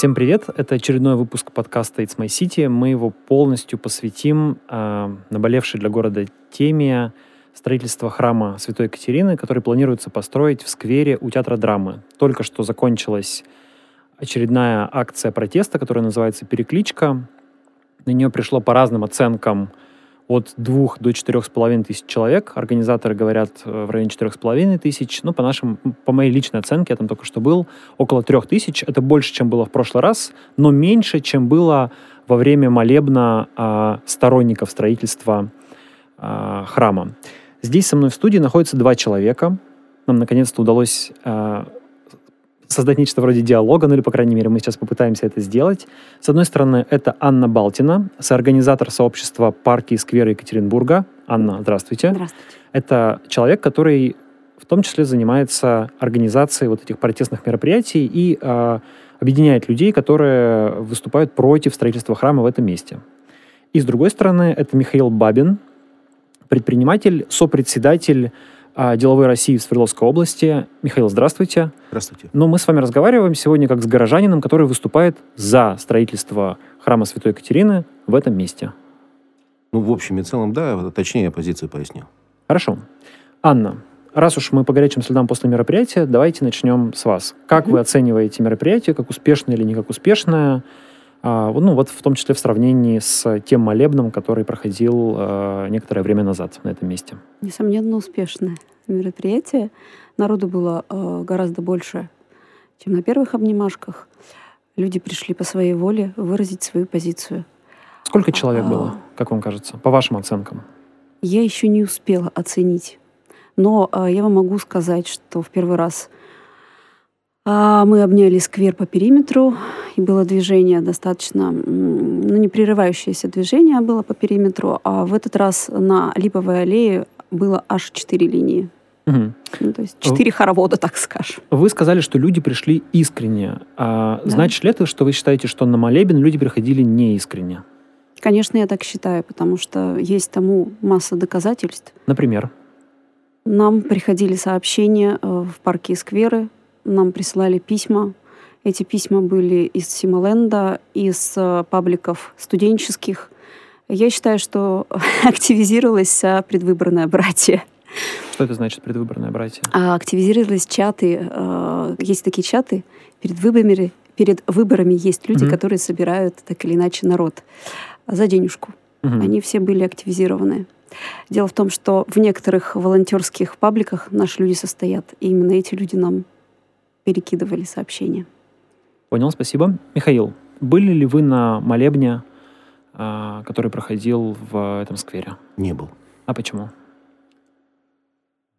Всем привет! Это очередной выпуск подкаста It's My City. Мы его полностью посвятим э, наболевшей для города теме строительства храма Святой Екатерины, который планируется построить в сквере у Театра драмы. Только что закончилась очередная акция протеста, которая называется «Перекличка». На нее пришло по разным оценкам от двух до четырех с половиной тысяч человек. Организаторы говорят э, в районе четырех с половиной тысяч. Ну, по нашим, по моей личной оценке, я там только что был, около трех тысяч. Это больше, чем было в прошлый раз, но меньше, чем было во время молебна э, сторонников строительства э, храма. Здесь со мной в студии находятся два человека. Нам наконец-то удалось э, создать нечто вроде диалога, ну или, по крайней мере, мы сейчас попытаемся это сделать. С одной стороны, это Анна Балтина, соорганизатор сообщества «Парки и скверы Екатеринбурга». Анна, здравствуйте. Здравствуйте. Это человек, который в том числе занимается организацией вот этих протестных мероприятий и э, объединяет людей, которые выступают против строительства храма в этом месте. И с другой стороны, это Михаил Бабин, предприниматель, сопредседатель деловой России в Свердловской области. Михаил, здравствуйте. Здравствуйте. Но мы с вами разговариваем сегодня как с горожанином, который выступает за строительство храма Святой Екатерины в этом месте. Ну, в общем и целом, да, точнее позицию пояснил. Хорошо. Анна, раз уж мы по горячим следам после мероприятия, давайте начнем с вас. Как mm-hmm. вы оцениваете мероприятие, как успешное или не как успешное? А, ну, вот в том числе в сравнении с тем молебном, который проходил а, некоторое время назад на этом месте. Несомненно, успешное мероприятие. Народу было а, гораздо больше, чем на первых обнимашках. Люди пришли по своей воле выразить свою позицию. Сколько человек было, как вам кажется, по вашим оценкам? Я еще не успела оценить. Но я вам могу сказать, что в первый раз а, мы обняли сквер по периметру, и было движение достаточно, ну, не прерывающееся движение было по периметру, а в этот раз на Липовой аллее было аж четыре линии. Угу. Ну, то есть четыре хоровода, так скажем. Вы сказали, что люди пришли искренне. А да. Значит ли это, что вы считаете, что на молебен люди приходили неискренне? Конечно, я так считаю, потому что есть тому масса доказательств. Например? Нам приходили сообщения э, в парке и скверы нам присылали письма. Эти письма были из Симоленда, из э, пабликов студенческих. Я считаю, что активизировалась предвыборная братья. Что это значит предвыборное братья? А, активизировались чаты. Э, есть такие чаты перед выборами. Перед выборами есть люди, угу. которые собирают так или иначе народ за денежку. Угу. Они все были активизированы. Дело в том, что в некоторых волонтерских пабликах наши люди состоят, и именно эти люди нам перекидывали сообщения. Понял, спасибо. Михаил, были ли вы на молебне, а, который проходил в этом сквере? Не был. А почему?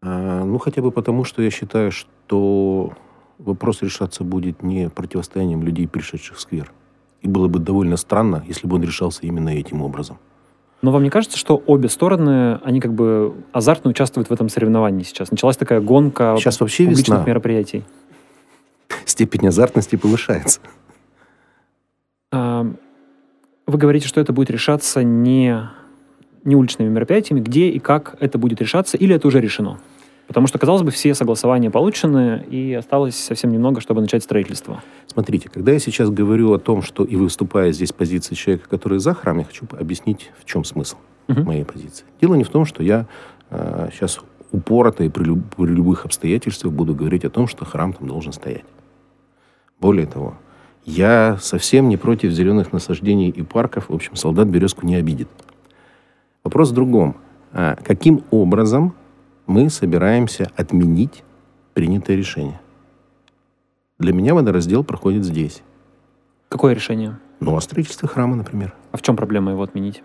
А, ну, хотя бы потому, что я считаю, что вопрос решаться будет не противостоянием людей, пришедших в сквер. И было бы довольно странно, если бы он решался именно этим образом. Но вам не кажется, что обе стороны, они как бы азартно участвуют в этом соревновании сейчас? Началась такая гонка сейчас вообще публичных весна. мероприятий степень азартности повышается. Вы говорите, что это будет решаться не, не уличными мероприятиями. Где и как это будет решаться? Или это уже решено? Потому что, казалось бы, все согласования получены, и осталось совсем немного, чтобы начать строительство. Смотрите, когда я сейчас говорю о том, что и выступая здесь позиции человека, который за храм, я хочу объяснить, в чем смысл uh-huh. моей позиции. Дело не в том, что я э, сейчас упорото и при, люб, при любых обстоятельствах буду говорить о том, что храм там должен стоять. Более того, я совсем не против зеленых насаждений и парков. В общем, солдат березку не обидит. Вопрос в другом. А каким образом мы собираемся отменить принятое решение? Для меня водораздел проходит здесь. Какое решение? Ну, о строительстве храма, например. А в чем проблема его отменить?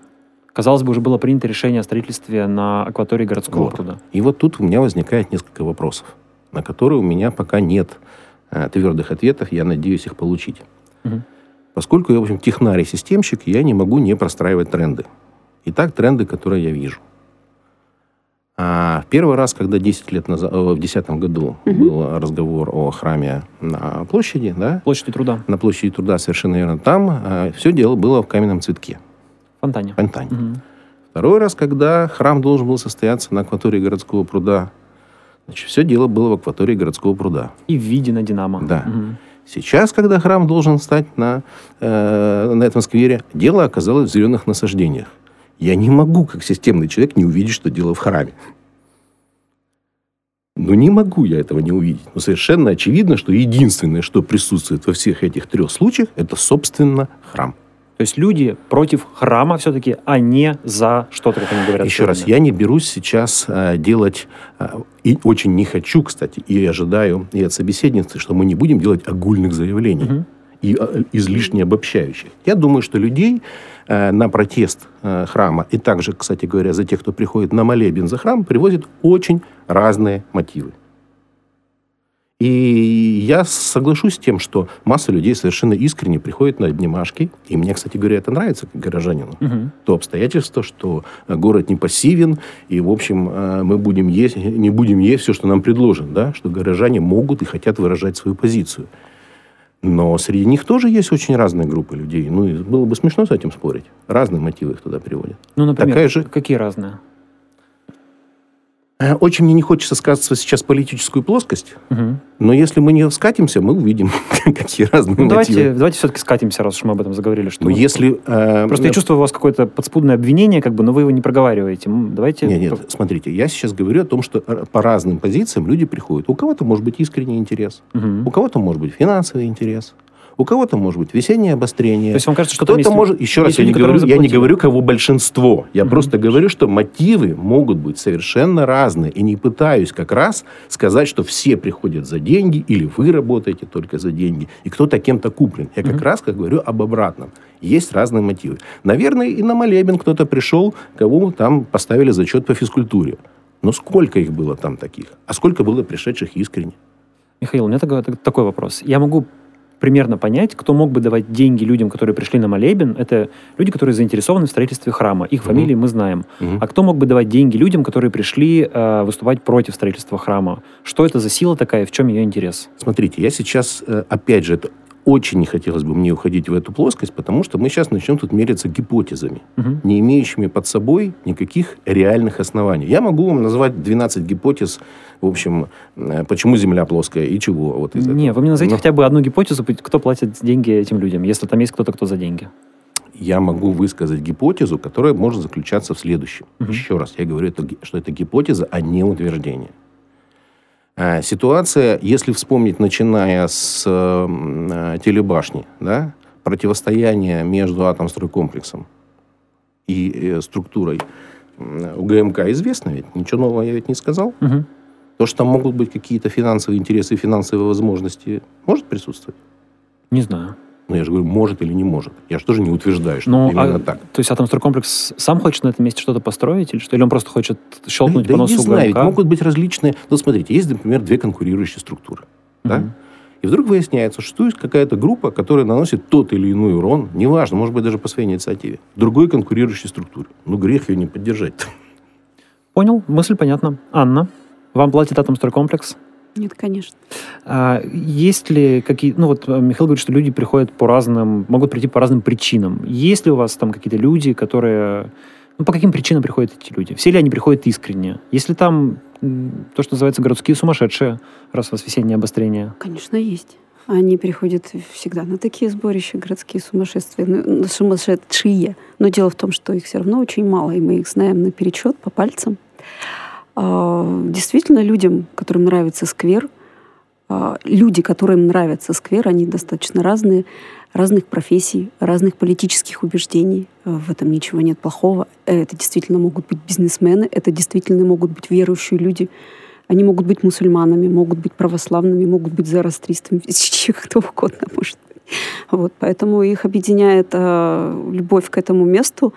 Казалось бы, уже было принято решение о строительстве на акватории городского вот. пруда. И вот тут у меня возникает несколько вопросов, на которые у меня пока нет Э, твердых ответов, я надеюсь их получить. Угу. Поскольку я, в общем, технарь и системщик, я не могу не простраивать тренды. Итак, тренды, которые я вижу. А первый раз, когда 10 лет назад, э, в 2010 году угу. был разговор о храме на площади, да? Площади труда. На площади труда, совершенно верно. Там а, все дело было в каменном цветке. Фонтане. Фонтане. Угу. Второй раз, когда храм должен был состояться на акватории городского пруда Значит, все дело было в акватории городского пруда. И в виде на Динамо. Да. Угу. Сейчас, когда храм должен стать на, э, на этом сквере, дело оказалось в зеленых насаждениях. Я не могу, как системный человек, не увидеть, что дело в храме. Ну, не могу я этого не увидеть. Но совершенно очевидно, что единственное, что присутствует во всех этих трех случаях, это, собственно, храм. То есть люди против храма все-таки, а не за что-то, как они говорят. Еще раз, я не берусь сейчас а, делать, а, и очень не хочу, кстати, и ожидаю и от собеседницы, что мы не будем делать огульных заявлений угу. и а, излишне обобщающих. Я думаю, что людей а, на протест а, храма, и также, кстати говоря, за тех, кто приходит на молебен за храм, привозят очень разные мотивы. И я соглашусь с тем, что масса людей совершенно искренне приходит на обнимашки. И мне, кстати говоря, это нравится как горожанину. Угу. То обстоятельство, что город не пассивен, и, в общем, э, мы будем есть, не будем есть все, что нам предложено. Да? Что горожане могут и хотят выражать свою позицию. Но среди них тоже есть очень разные группы людей. Ну, было бы смешно с этим спорить. Разные мотивы их туда приводят. Ну, например, Такая же... какие разные? Э, очень мне не хочется сказываться сейчас политическую плоскость, угу. но если мы не скатимся, мы увидим, какие разные ну, давайте, давайте все-таки скатимся, раз уж мы об этом заговорили. Что ну, если, э, Просто я чувствую у вас какое-то подспудное обвинение, как бы, но вы его не проговариваете. Давайте... Нет, нет, смотрите, я сейчас говорю о том, что по разным позициям люди приходят. У кого-то может быть искренний интерес, угу. у кого-то может быть финансовый интерес, у кого-то может быть весеннее обострение. То есть вам кажется, что кто-то может... Еще раз, я не, говорю, я не говорю, кого большинство. Я mm-hmm. просто говорю, что мотивы могут быть совершенно разные. И не пытаюсь как раз сказать, что все приходят за деньги, или вы работаете только за деньги, и кто-то кем-то куплен. Я mm-hmm. как раз как говорю об обратном. Есть разные мотивы. Наверное, и на молебен кто-то пришел, кого там поставили зачет по физкультуре. Но сколько их было там таких? А сколько было пришедших искренне? Михаил, у меня такой вопрос. Я могу примерно понять, кто мог бы давать деньги людям, которые пришли на молебен. Это люди, которые заинтересованы в строительстве храма. Их фамилии угу. мы знаем. Угу. А кто мог бы давать деньги людям, которые пришли э, выступать против строительства храма? Что это за сила такая, в чем ее интерес? Смотрите, я сейчас, э, опять же, это очень не хотелось бы мне уходить в эту плоскость, потому что мы сейчас начнем тут мериться гипотезами, угу. не имеющими под собой никаких реальных оснований. Я могу вам назвать 12 гипотез, в общем, э, почему Земля плоская и чего. Вот из не, этого. вы мне назовите Но... хотя бы одну гипотезу, кто платит деньги этим людям, если там есть кто-то, кто за деньги. Я могу высказать гипотезу, которая может заключаться в следующем. Угу. Еще раз, я говорю, что это гипотеза, а не утверждение. А, ситуация, если вспомнить, начиная с э, телебашни, да, противостояние между атомстройкомплексом и э, структурой УГМК известно ведь, ничего нового я ведь не сказал. Угу. То, что там могут быть какие-то финансовые интересы и финансовые возможности, может присутствовать? Не знаю. Ну, я же говорю, может или не может. Я же тоже не утверждаю, что ну, именно а, так. То есть Атомстройкомплекс сам хочет на этом месте что-то построить? Или что? Или он просто хочет щелкнуть да, по носу я не знаю, ведь могут быть различные... Ну, смотрите, есть, например, две конкурирующие структуры. Mm-hmm. Да? И вдруг выясняется, что есть какая-то группа, которая наносит тот или иной урон, неважно, может быть, даже по своей инициативе, другой конкурирующей структуре. Ну, грех ее не поддержать. Понял, мысль понятна. Анна, вам платит Атомстройкомплекс? Нет, конечно. А есть ли какие... Ну, вот э, Михаил говорит, что люди приходят по разным... Могут прийти по разным причинам. Есть ли у вас там какие-то люди, которые... Ну, по каким причинам приходят эти люди? Все ли они приходят искренне? Если там то, что называется городские сумасшедшие, раз у вас весеннее обострение? Конечно, есть. Они приходят всегда на такие сборища, городские сумасшествия, ну, сумасшедшие. Но дело в том, что их все равно очень мало, и мы их знаем наперечет по пальцам. А, действительно, людям, которым нравится сквер, а, люди, которым нравится сквер, они достаточно разные, разных профессий, разных политических убеждений. А, в этом ничего нет плохого. Это действительно могут быть бизнесмены, это действительно могут быть верующие люди. Они могут быть мусульманами, могут быть православными, могут быть зарастристами, кто угодно может быть. Вот, поэтому их объединяет любовь к этому месту,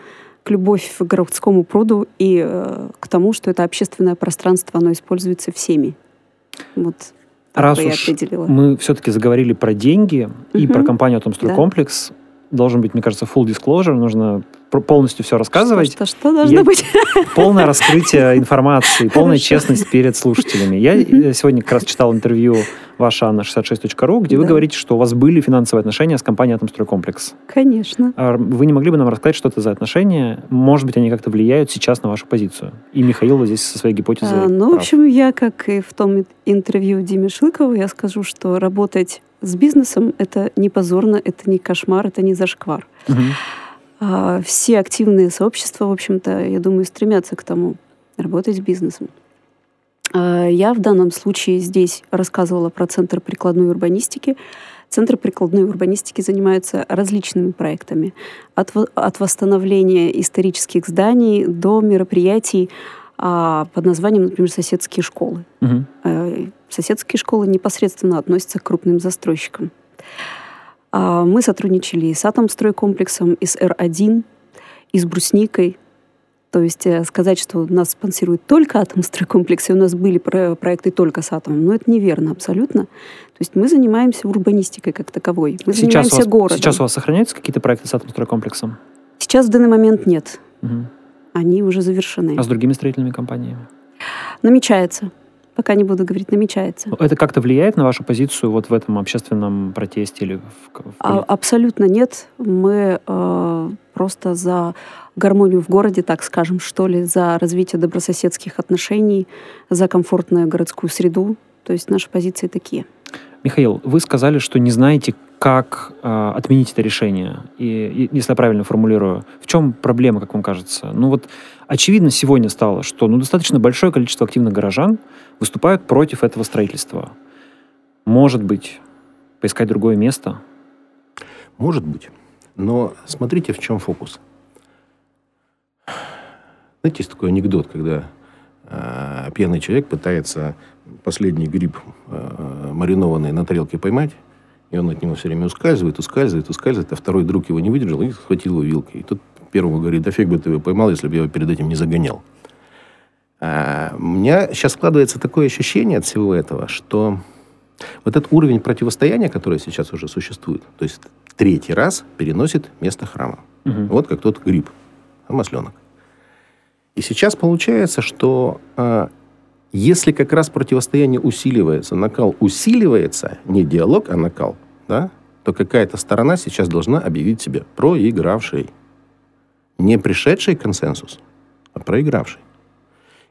любовь к городскому пруду и э, к тому, что это общественное пространство, оно используется всеми. Вот. Раз уж мы все-таки заговорили про деньги угу. и про компанию Атомстройкомплекс, да. Должен быть, мне кажется, full disclosure, нужно полностью все рассказывать. Что, что, что должно Я, быть? Полное раскрытие информации, полная честность перед слушателями. Я э, сегодня как раз читал интервью ваша Анна66.ру, где Да. вы говорите, что у вас были финансовые отношения с компанией «Атомстройкомплекс». Конечно. А Вы не могли бы нам рассказать, что это за отношения? Может быть, они как-то влияют сейчас на вашу позицию? И Михаил здесь со своей гипотезой А, ну, в прав. общем, я, как и в том ин- интервью Диме Шлыкову, я скажу, что работать с бизнесом — это не позорно, это не кошмар, это не зашквар. А, Все активные сообщества, в общем-то, я думаю, стремятся к тому, работать с бизнесом. А, Я в данном случае здесь рассказывала про Центр прикладной урбанистики. Центр прикладной урбанистики занимается различными проектами. От, от восстановления исторических зданий до мероприятий под названием, например, «Соседские школы». Э, Соседские школы непосредственно относятся к крупным застройщикам. А, Мы сотрудничали и с Атомстройкомплексом, и с Р1, и с Брусникой. То есть э, сказать, что нас спонсирует только Атомстройкомплекс, и у нас были про- проекты только с Атомом, ну это неверно абсолютно. То есть мы занимаемся урбанистикой как таковой. Мы Сейчас у, занимаемся вас, городом. сейчас у вас сохраняются какие-то проекты с Атомстройкомплексом? Сейчас в данный момент нет. Мгм. Они уже завершены. А с другими строительными компаниями? Намечается. Пока не буду говорить, намечается. Это как-то влияет на вашу позицию вот в этом общественном протесте или в, в А- абсолютно нет. Мы э, просто за гармонию в городе, так скажем, что ли, за развитие добрососедских отношений, за комфортную городскую среду. То есть наши позиции такие. Михаил, вы сказали, что не знаете, как э, отменить это решение. И, и, если я правильно формулирую, в чем проблема, как вам кажется? Ну вот очевидно сегодня стало, что ну, достаточно большое количество активных горожан выступают против этого строительства. Может быть, поискать другое место? Может быть. Но смотрите, в чем фокус. Знаете, есть такой анекдот, когда э, пьяный человек пытается последний гриб э, маринованный на тарелке поймать, и он от него все время ускальзывает, ускальзывает, ускальзывает, а второй друг его не выдержал и схватил его вилкой. И тут первому говорит, да фиг бы ты его поймал, если бы я его перед этим не загонял. А, у меня сейчас складывается такое ощущение от всего этого, что вот этот уровень противостояния, который сейчас уже существует, то есть третий раз переносит место храма. Мгм. Вот как тот гриб, а масленок. И сейчас получается, что а, если как раз противостояние усиливается, накал усиливается, не диалог, а накал, да, то какая-то сторона сейчас должна объявить себя проигравшей. Не пришедшей к консенсус, а проигравшей.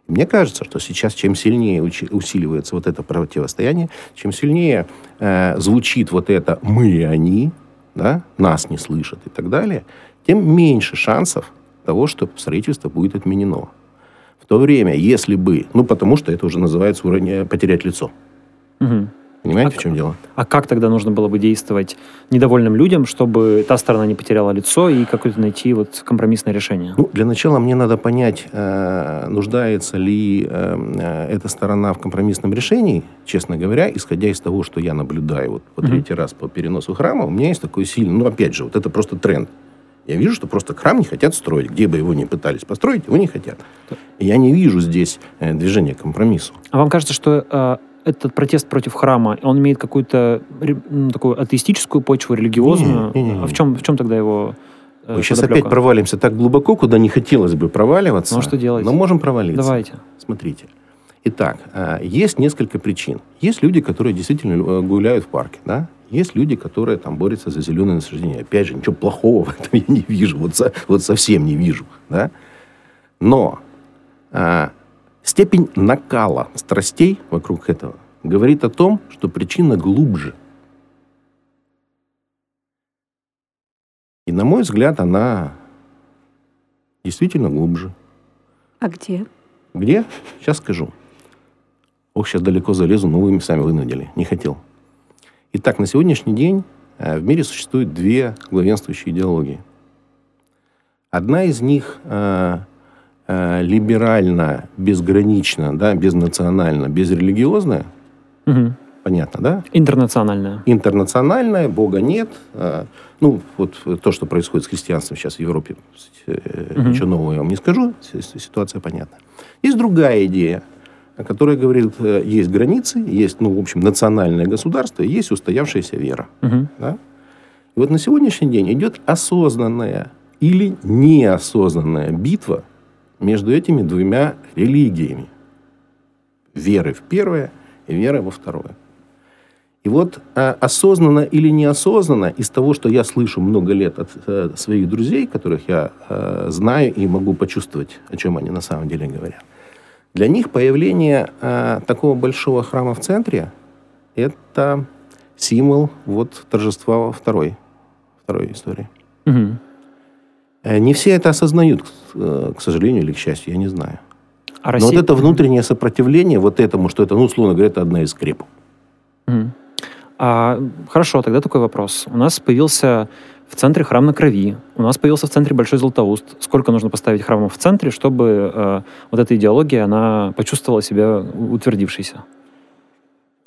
Мне кажется, что сейчас чем сильнее усиливается вот это противостояние, чем сильнее э, звучит вот это «мы и они», да, нас не слышат и так далее, тем меньше шансов того, что строительство будет отменено. В то время, если бы, ну, потому что это уже называется уровень потерять лицо. Мгм. Понимаете, А в чем дело? А как тогда нужно было бы действовать недовольным людям, чтобы та сторона не потеряла лицо и какое-то найти вот компромиссное решение? Ну, для начала мне надо понять, э, нуждается ли э, э, эта сторона в компромиссном решении, честно говоря, исходя из того, что я наблюдаю вот по Мгм. третий раз по переносу храма, у меня есть такой сильный, ну, опять же, вот это просто тренд. Я вижу, что просто храм не хотят строить. Где бы его ни пытались построить, его не хотят. И я не вижу здесь э, движения к компромиссу. А вам кажется, что э, этот протест против храма, он имеет какую-то ну, такую атеистическую почву, религиозную? Не, не, не, не. А в чем, в чем тогда его э, Мы сейчас подоплека? опять провалимся так глубоко, куда не хотелось бы проваливаться. Ну, а что делать? Но можем провалиться. Давайте. Смотрите. Итак, э, есть несколько причин. Есть люди, которые действительно э, гуляют в парке, да? Есть люди, которые там борются за зеленое насаждение. Опять же, ничего плохого в этом я не вижу. Вот, со- вот совсем не вижу, да? Но э, степень накала страстей вокруг этого говорит о том, что причина глубже. И, на мой взгляд, она действительно глубже. А где? Где? Сейчас скажу. Ох, сейчас далеко залезу, но вы меня сами вынудили. Не хотел. Итак, на сегодняшний день э, в мире существует две главенствующие идеологии. Одна из них э, э, либерально, безгранично, да, безнационально, безрелигиозная. Мгм. Понятно, да? Интернациональная. интернациональная, Бога нет. А, Ну, вот то, что происходит с христианством сейчас в Европе, э, Мгм. ничего нового я вам не скажу, ситуация понятна. Есть другая идея, которая говорит, э, есть границы, есть, ну, в общем, национальное государство, есть устоявшаяся вера. Мгм. Да? И вот на сегодняшний день идет осознанная или неосознанная битва между этими двумя религиями. Веры в первое и веры во второе. И вот э, осознанно или неосознанно, из того, что я слышу много лет от э, своих друзей, которых я э, знаю и могу почувствовать, о чем они на самом деле говорят, для них появление э, такого большого храма в центре – это символ вот торжества второй, второй истории. Угу. Не все это осознают, э, к сожалению или к счастью, я не знаю. А Россия... Но вот это внутреннее сопротивление вот этому, что это, ну, условно говоря, это одна из скреп. Угу. А, хорошо, тогда такой вопрос. У нас появился в центре храм на крови. У нас появился в центре Большой Златоуст. Сколько нужно поставить храмов в центре, чтобы э, вот эта идеология, она почувствовала себя утвердившейся?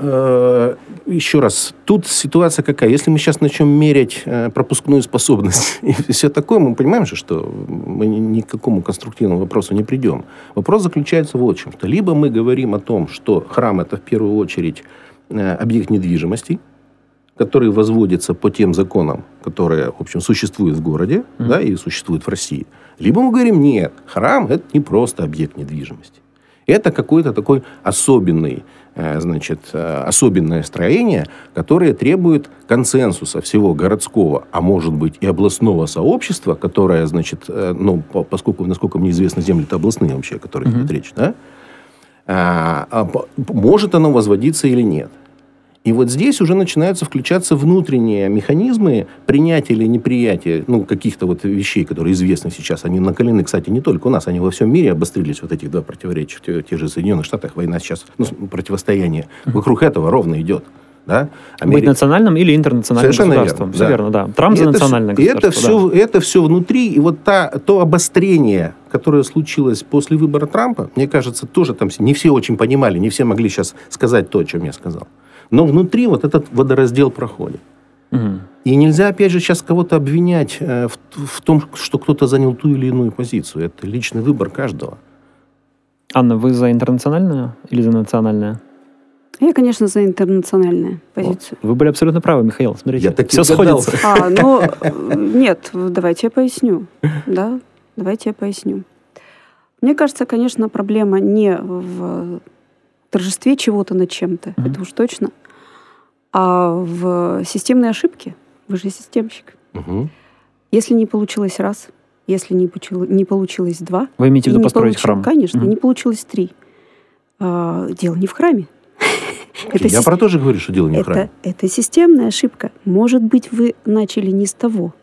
Э, еще раз, тут ситуация какая? Если мы сейчас начнем мерять э, пропускную способность и все такое, мы понимаем же, что мы ни к какому конструктивному вопросу не придем. Вопрос заключается в чем. Что либо мы говорим о том, что храм это в первую очередь э, объект недвижимости, который возводится по тем законам, которые, в общем, существуют в городе mm-hmm. да, и существуют в России. Либо мы говорим, нет, храм – это не просто объект недвижимости. Это какой-то такой особенный, э, значит, э, особенное строение, которое требует консенсуса всего городского, а может быть и областного сообщества, которое, значит, э, ну, поскольку, насколько мне известно, земли это областные вообще, о которых mm-hmm. идет речь, да, а, а, может оно возводиться или нет. И вот здесь уже начинаются включаться внутренние механизмы принятия или неприятия ну, каких-то вот вещей, которые известны сейчас. Они накалены, кстати, не только у нас, они во всем мире обострились, вот этих два противоречия. В тех же Соединенных Штатах война сейчас, ну, противостояние вокруг этого ровно идет. Да? Америка. Быть национальным или интернациональным Совершенно государством. Верно, все да. верно, да. Трамп за национальное все, государство. Это все, да. это все внутри. И вот та, то обострение, которое случилось после выбора Трампа, мне кажется, тоже там не все очень понимали, не все могли сейчас сказать то, о чем я сказал. Но внутри вот этот водораздел проходит. Угу. И нельзя, опять же, сейчас кого-то обвинять э, в, в том, что кто-то занял ту или иную позицию. Это личный выбор каждого. Анна, вы за интернациональную или за национальную? Я, конечно, за интернациональную позицию. Вы были абсолютно правы, Михаил. Смотрите, я так все сходится. А, ну, нет, давайте я поясню. Да, давайте я поясню. Мне кажется, конечно, проблема не в торжестве чего-то над чем-то, mm-hmm. это уж точно. А в системной ошибке, вы же системщик. Mm-hmm. Если не получилось раз, если не, получилось, не получилось два... Вы имеете в виду построить получил, храм? Конечно, mm-hmm. не получилось три. А, дело не в храме. это Я си... про то же говорю, что дело не это, в храме. Это системная ошибка. Может быть, вы начали не с того.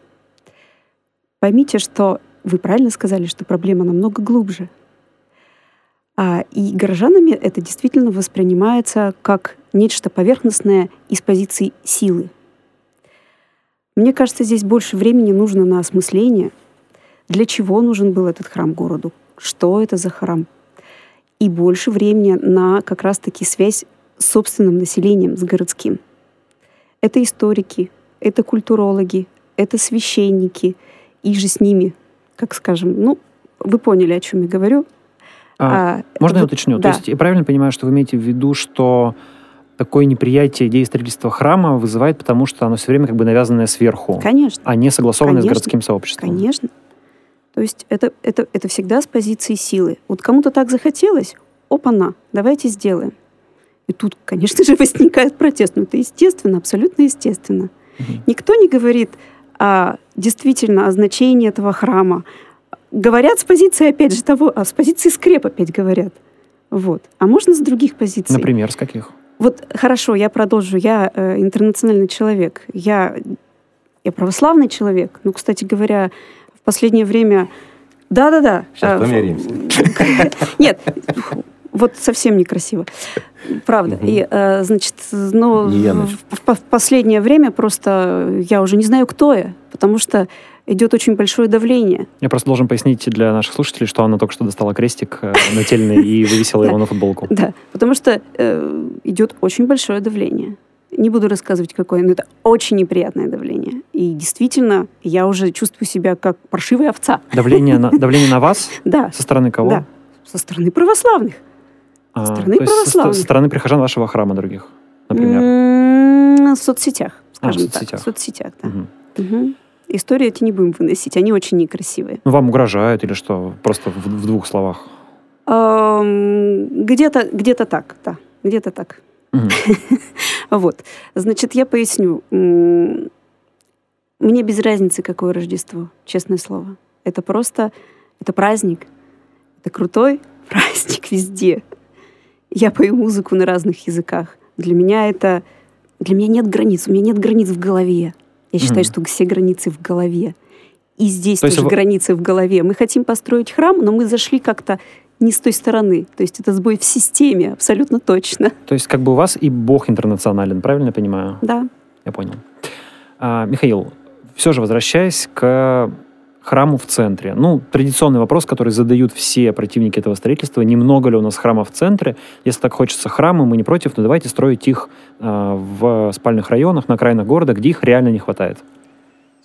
Поймите, что вы правильно сказали, что проблема намного глубже. А, и горожанами это действительно воспринимается как нечто поверхностное из позиции силы. Мне кажется, здесь больше времени нужно на осмысление, для чего нужен был этот храм городу, что это за храм, и больше времени на как раз-таки связь с собственным населением, с городским. Это историки, это культурологи, это священники, и же с ними, как скажем, ну, вы поняли, о чем я говорю, а, а, можно вот, я уточню? Да. То есть я правильно понимаю, что вы имеете в виду, что такое неприятие идеи строительства храма вызывает, потому что оно все время как бы навязанное сверху, Конечно. а не согласованное Конечно. с городским сообществом. Конечно. То есть это, это, это всегда с позиции силы. Вот кому-то так захотелось, опа-на, давайте сделаем. И тут, конечно же, возникает протест. Ну, это естественно, абсолютно естественно. Угу. Никто не говорит а, действительно о значении этого храма, говорят с позиции, опять же, того, а с позиции скреп опять говорят. Вот. А можно с других позиций? Например, с каких? Вот хорошо, я продолжу. Я э, интернациональный человек. Я, я православный человек. Ну, кстати говоря, в последнее время... Да-да-да. Сейчас э, помиримся. Нет, вот совсем некрасиво. Правда. Угу. И, э, значит, ну, в, в последнее время просто я уже не знаю, кто я, потому что идет очень большое давление. Я просто должен пояснить для наших слушателей, что она только что достала крестик э, нательный и вывесила его на футболку. Да, потому что э, идет очень большое давление. Не буду рассказывать, какое, но это очень неприятное давление. И действительно, я уже чувствую себя как паршивая овца. Давление на, давление на вас? Да. Со стороны кого? Да, со стороны православных. А, со стороны православных. Со, со стороны прихожан вашего храма других, например? М-м, в соцсетях, скажем а, в соцсетях. так. В соцсетях, да. Угу. Угу. Истории эти не будем выносить, они очень некрасивые. Ну, вам угрожают или что? Просто в, в двух словах. Где-то где так, да, где-то так. Вот. Значит, я поясню. Мне без разницы, какое Рождество, честное слово. Это просто, это праздник. Это крутой праздник везде. Я пою музыку на разных языках. Для меня это... Для меня нет границ. У меня нет границ в голове. Я считаю, mm. что все границы в голове. И здесь То тоже есть... границы в голове. Мы хотим построить храм, но мы зашли как-то не с той стороны. То есть это сбой в системе, абсолютно точно. То есть как бы у вас и Бог интернационален, правильно я понимаю? Да. Я понял. А, Михаил, все же возвращаясь к храму в центре. Ну, традиционный вопрос, который задают все противники этого строительства. Немного ли у нас храмов в центре? Если так хочется храмы, мы не против, но давайте строить их э, в спальных районах, на окраинах города, где их реально не хватает.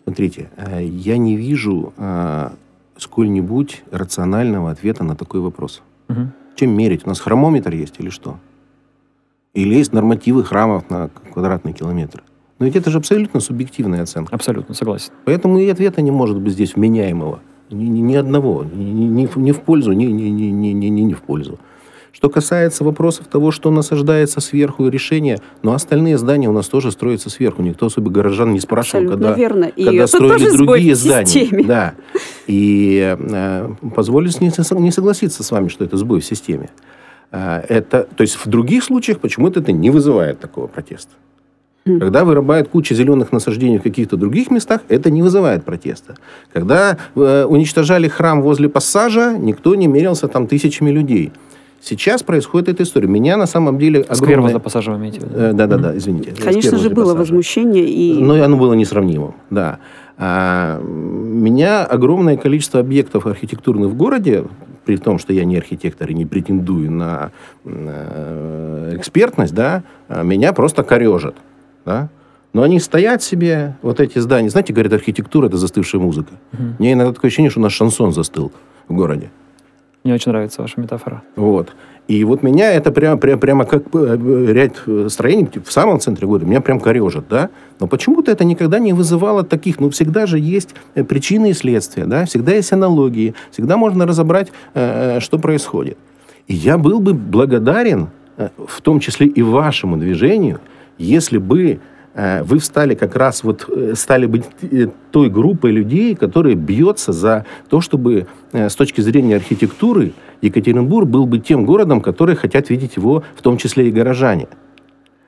Смотрите, э, я не вижу э, сколь-нибудь рационального ответа на такой вопрос. Угу. Чем мерить? У нас хромометр есть или что? Или есть нормативы храмов на квадратный километр? Но ведь это же абсолютно субъективная оценка. Абсолютно, согласен. Поэтому и ответа не может быть здесь вменяемого. Ни, ни, ни одного. Ни, ни, ни в пользу, ни, ни, ни, ни, ни, ни в пользу. Что касается вопросов того, что насаждается сверху решение, но остальные здания у нас тоже строятся сверху. Никто особо горожан не спрашивал, Абсолютно когда, верно. И когда строили другие здания. Да. И э, позволю не, не согласиться с вами, что это сбой в системе. Э, это, то есть в других случаях почему-то это не вызывает такого протеста. Когда вырубают кучу зеленых насаждений в каких-то других местах, это не вызывает протеста. Когда э, уничтожали храм возле пассажа, никто не мерился там тысячами людей. Сейчас происходит эта история. Меня на самом деле огромное... Сквер возле пассажа вы имеете в виду? Э, да-да-да, извините. Конечно же, было пассажа. возмущение. И... Но оно было несравнимым, да. А, меня огромное количество объектов архитектурных в городе, при том, что я не архитектор и не претендую на, на экспертность, да, а, меня просто корежит да? Но они стоят себе, вот эти здания. Знаете, говорят, архитектура – это застывшая музыка. Угу. Мне иногда такое ощущение, что у нас шансон застыл в городе. Мне очень нравится ваша метафора. Вот. И вот меня это прямо, прямо, прямо как э, ряд строений в самом центре города, меня прям корежит, да? Но почему-то это никогда не вызывало таких, ну, всегда же есть э, причины и следствия, да? Всегда есть аналогии, всегда можно разобрать, э, что происходит. И я был бы благодарен, в том числе и вашему движению – если бы э, вы встали как раз вот, э, стали быть э, той группой людей, которая бьется за то, чтобы с точки зрения архитектуры Екатеринбург был бы тем городом, который хотят видеть его, в том числе и горожане.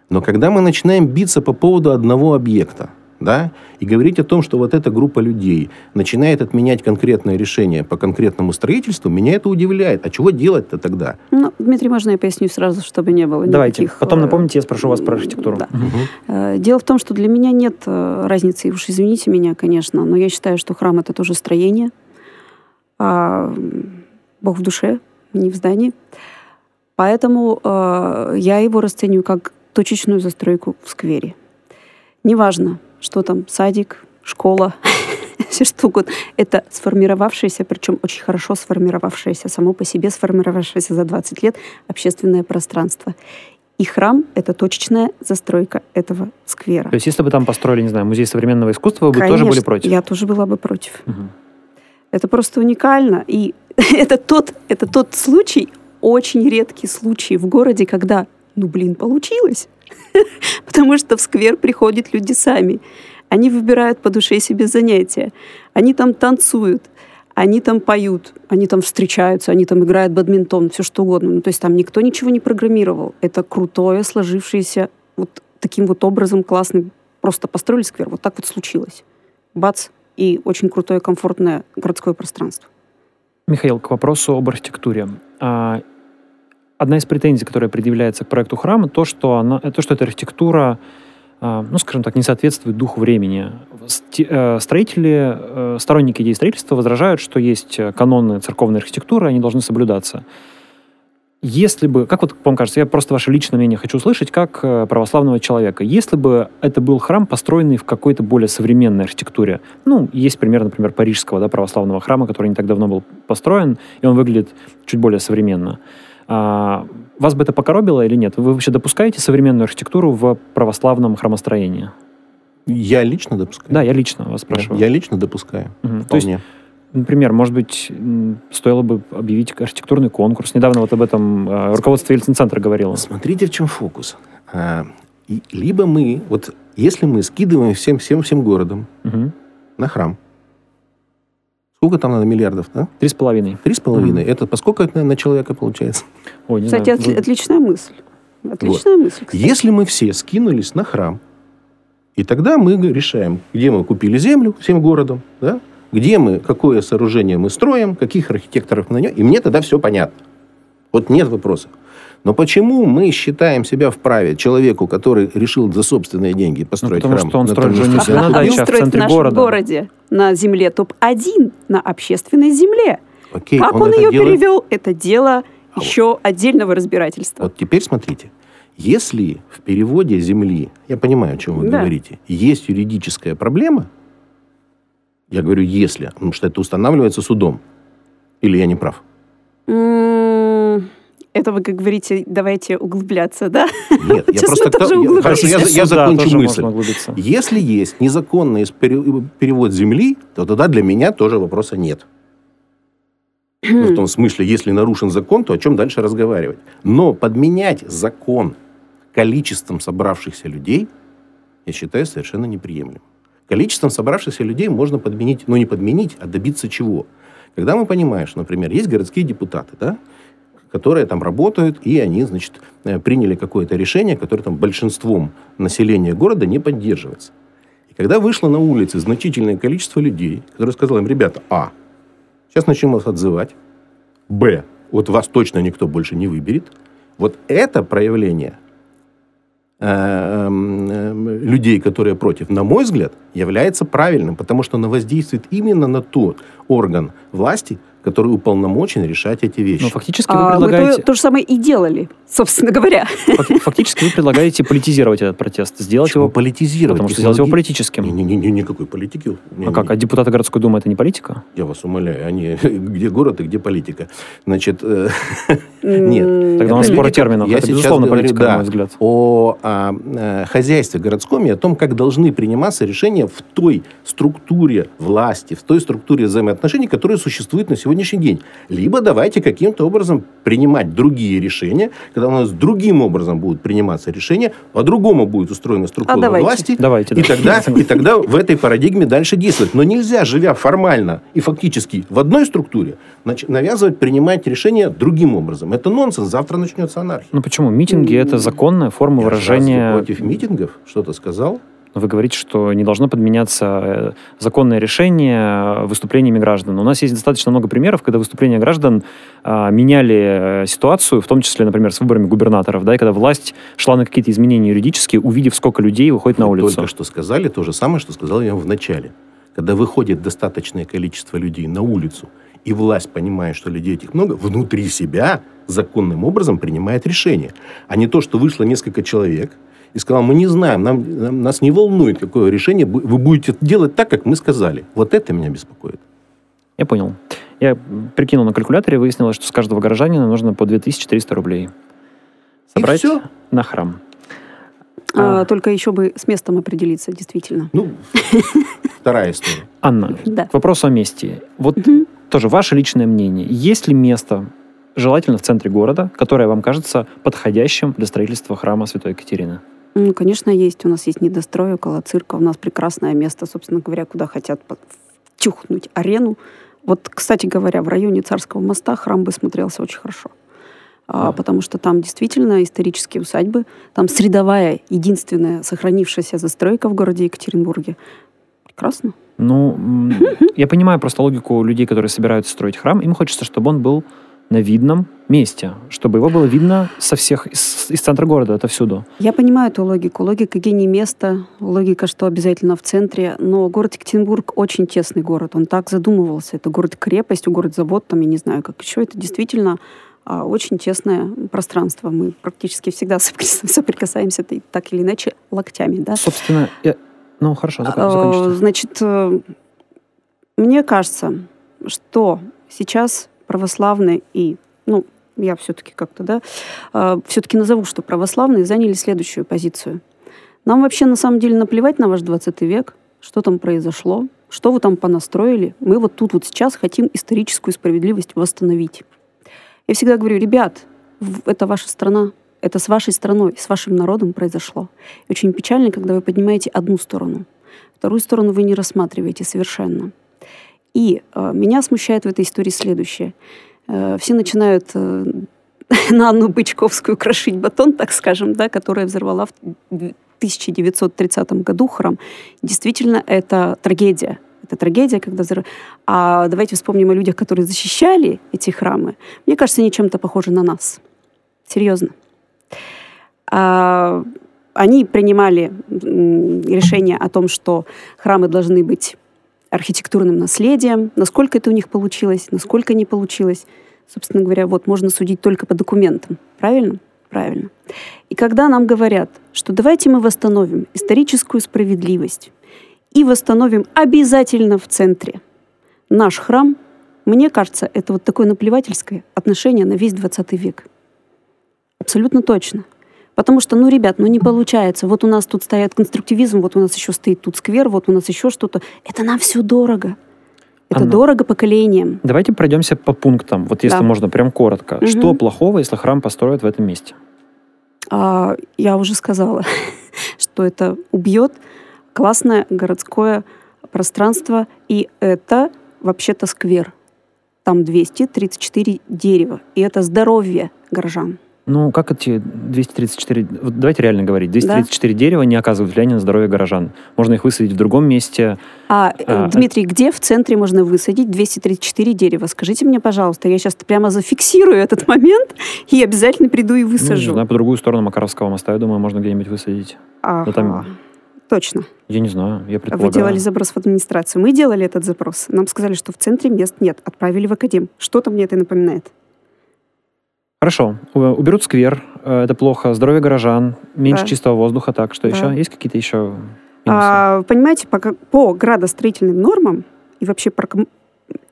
Но когда мы начинаем биться по поводу одного объекта, да, и говорить о том, что вот эта группа людей начинает отменять конкретное решение по конкретному строительству, меня это удивляет. А чего делать-то тогда? Ну, Дмитрий, можно я поясню сразу, чтобы не было Давайте. никаких... Потом э, напомните, я спрошу вас про архитектуру. Да. Угу. Дело в том, что для меня нет э, разницы, уж извините меня, конечно, но я считаю, что храм — это тоже строение. А Бог в душе, не в здании. Поэтому э, я его расцениваю как точечную застройку в сквере. Неважно, что там, садик, школа, все что угодно. Это сформировавшееся, причем очень хорошо сформировавшееся, само по себе сформировавшееся за 20 лет общественное пространство. И храм — это точечная застройка этого сквера. То есть если бы там построили, не знаю, музей современного искусства, вы бы Конечно, тоже были против? я тоже была бы против. Угу. Это просто уникально. И это тот, это тот случай, очень редкий случай в городе, когда, ну, блин, получилось. Потому что в сквер приходят люди сами. Они выбирают по душе себе занятия. Они там танцуют, они там поют, они там встречаются, они там играют бадминтон, все что угодно. Ну, то есть там никто ничего не программировал. Это крутое, сложившееся вот таким вот образом классным. Просто построили сквер, вот так вот случилось. Бац, и очень крутое, комфортное городское пространство. Михаил, к вопросу об архитектуре. Одна из претензий, которая предъявляется к проекту храма, то, что, она, то, что эта архитектура, а, ну, скажем так, не соответствует духу времени. Э, строители, э, сторонники идеи строительства возражают, что есть каноны церковной архитектуры, они должны соблюдаться. Если бы, как вот вам кажется, я просто ваше личное мнение хочу услышать, как э, православного человека, если бы это был храм, построенный в какой-то более современной архитектуре, ну, есть пример, например, парижского да, православного храма, который не так давно был построен, и он выглядит чуть более современно, а, вас бы это покоробило или нет? Вы вообще допускаете современную архитектуру в православном храмостроении? Я лично допускаю. Да, я лично вас спрашиваю. Я, я лично допускаю. Угу. То есть, например, может быть, стоило бы объявить архитектурный конкурс. Недавно вот об этом э, руководство Ельцин-центра говорило. Смотрите, в чем фокус. А, и либо мы, вот если мы скидываем всем, всем, всем городом Мгм. на храм, сколько там надо миллиардов, да? Три с половиной. Три с половиной. Это по сколько это на человека получается? Ой, не Кстати, знаю, отли- вы- отличная мысль. Отличная мысль, кстати. Если мы все скинулись на храм, и тогда мы решаем, где мы купили землю всем городом, да? где мы, какое сооружение мы строим, каких архитекторов мы найдем, и мне тогда все понятно. Вот нет вопросов. Но почему мы считаем себя вправе человеку, который решил за собственные деньги построить потому храм? что он строит же не на даче, он а в центре нашем города. городе на земле топ-1, на общественной земле. Окей, как он, это ее делает- перевел, это дело А еще отдельного разбирательства. Вот теперь смотрите. Если в переводе земли, я понимаю, о чем вы Да. говорите, есть юридическая проблема, я говорю «если», потому что это устанавливается судом. Или я не прав? Это вы, как говорите, давайте углубляться, да? Нет, я просто... тоже я-. Хорошо, я, закончу мысль. Если есть незаконный пере- перевод земли, то тогда для меня тоже вопроса нет. Ну, в том смысле, если нарушен закон, то о чем дальше разговаривать? Но подменять закон количеством собравшихся людей, я считаю, совершенно неприемлемым. Количеством собравшихся людей можно подменить, ну не подменить, а добиться чего? Когда мы понимаем, что, например, есть городские депутаты, да, которые там работают, и они, значит, э, приняли какое-то решение, которое там большинством населения города не поддерживается. И когда вышло на улицы значительное количество людей, которые сказали им, ребята, а, сейчас начнем вас отзывать, б, вот вас точно никто больше не выберет, вот это проявление э, эм, эм, людей, которые против, на мой взгляд, является правильным, потому что оно воздействует именно на тот орган власти, который уполномочен решать эти вещи. Но фактически вы А, мы то, предлагаете... то же самое и делали, собственно говоря. фак- Фактически вы предлагаете политизировать этот протест, сделать Почему его... политизировать? Потому что сделать его политическим. Не-не-не, никакой политики. Не, А как? не, А депутаты городской думы это не политика? Я вас умоляю, они где город и где политика. Значит, э, Нет. Тогда у нас Это спор политика. терминов. Я Это, сейчас безусловно, говорю, политика, да. на мой взгляд. о а, э, хозяйстве городском и о том, как должны приниматься решения в той структуре власти, в той структуре взаимоотношений, которые существуют на сегодняшний день. Либо давайте каким-то образом принимать другие решения, когда у нас другим образом будут приниматься решения, по-другому будет устроена структура А давайте. власти, Давайте, и, да. тогда, и тогда в этой парадигме дальше действовать. Но нельзя, живя формально и фактически в одной структуре, навязывать, принимать решения другим образом. Это нонсенс. Завтра начнется анархия. Ну почему? Митинги это законная форма Я выражения. против митингов что-то сказал? Но Вы говорите, что не должно подменяться э, законное решение э, выступлениями граждан. У нас есть достаточно много примеров, когда выступления граждан а, меняли э, ситуацию, в том числе, например, с выборами губернаторов, да, и когда власть шла на какие-то изменения юридические, увидев, сколько людей выходит на улицу. Только что сказали то же самое, что сказал я вам в начале. Когда выходит достаточное количество людей на улицу, и власть, понимая, что людей этих много, внутри себя законным образом принимает решение. А не то, что вышло несколько человек и сказал, мы не знаем, нам, нам- нас не волнует, какое решение, вы будете делать так, как мы сказали. Вот это меня беспокоит. Я понял. Я прикинул на калькуляторе, выяснилось, что с каждого горожанина нужно по 2300 рублей. Собрать всё? на храм. а, А. Только еще бы с местом определиться, действительно. Ну, вторая история. Анна, Да. к вопросу о месте. Вот Мгм. тоже ваше личное мнение. Есть ли место, желательно в центре города, которое вам кажется подходящим для строительства храма Святой Екатерины? Ну, конечно, есть. У нас есть недострой около цирка. У нас прекрасное место, собственно говоря, куда хотят втюхнуть арену. Вот, кстати говоря, в районе Царского моста храм бы смотрелся очень хорошо. А, потому что там действительно исторические усадьбы, там средовая, единственная сохранившаяся застройка в городе Екатеринбурге. Прекрасно. Ну, я понимаю просто логику людей, которые собираются строить храм. Им хочется, чтобы он был на видном месте, чтобы его было видно со всех, из, из центра города, это всюду. Я понимаю эту логику. Логика гений места, логика, что обязательно в центре. Но город Екатеринбург очень тесный город. Он так задумывался. Это город-крепость, город-завод, там, я не знаю, как еще. Это действительно а, очень тесное пространство. Мы практически всегда соприкас- соприкасаемся так или иначе локтями. Да? Собственно, я... ну хорошо, зак- закончите. Значит, э, мне кажется, что сейчас православные и, ну, я все-таки как-то, да, все-таки назову, что православные заняли следующую позицию. Нам вообще на самом деле наплевать на ваш 20 век, что там произошло, что вы там понастроили. Мы вот тут вот сейчас хотим историческую справедливость восстановить. Я всегда говорю, ребят, это ваша страна, Это с вашей страной, с вашим народом произошло. И очень печально, когда вы поднимаете одну сторону. Вторую сторону вы не рассматриваете совершенно. И э, меня смущает в этой истории следующее. Э, все начинают э, на Анну Бычковскую крошить батон, так скажем, да, которая взорвала в 1930 году храм. Действительно, это трагедия. Это трагедия, когда взорв... А давайте вспомним о людях, которые защищали эти храмы. Мне кажется, они чем-то похожи на нас. Серьезно. А, они принимали решение о том, что храмы должны быть архитектурным наследием. Насколько это у них получилось, насколько не получилось. Собственно говоря, вот можно судить только по документам. Правильно? Правильно. И когда нам говорят, что давайте мы восстановим историческую справедливость и восстановим обязательно в центре наш храм, мне кажется, это вот такое наплевательское отношение на весь 20 век. Абсолютно точно. Потому что, ну, ребят, ну не получается. Вот у нас тут стоит конструктивизм, вот у нас еще стоит тут сквер, вот у нас еще что-то. Это нам все дорого. Это Анна, дорого поколениям. Давайте пройдемся по пунктам. Вот если да. можно, прям коротко. Угу. Что плохого, если храм построят в этом месте? А, я уже сказала, что это убьет классное городское пространство, и это вообще-то сквер. Там 234 дерева, и это здоровье горожан. Ну, как эти 234... Вот давайте реально говорить. 234 да? дерева не оказывают влияния на здоровье горожан. Можно их высадить в другом месте. А, а, Дмитрий, где в центре можно высадить 234 дерева? Скажите мне, пожалуйста. Я сейчас прямо зафиксирую этот момент и обязательно приду и высажу. Ну, не знаю, по другую сторону Макаровского моста, я думаю, можно где-нибудь высадить. Ага. там... Точно. Я не знаю, я предполагаю. Вы делали запрос в администрацию. Мы делали этот запрос. Нам сказали, что в центре мест нет. Отправили в академ. Что-то мне это напоминает. Хорошо. Уберут сквер, э, это плохо. Здоровье горожан, меньше да. чистого воздуха. Так, что да. еще? Есть какие-то еще минусы? А, понимаете, по, по градостроительным нормам и вообще про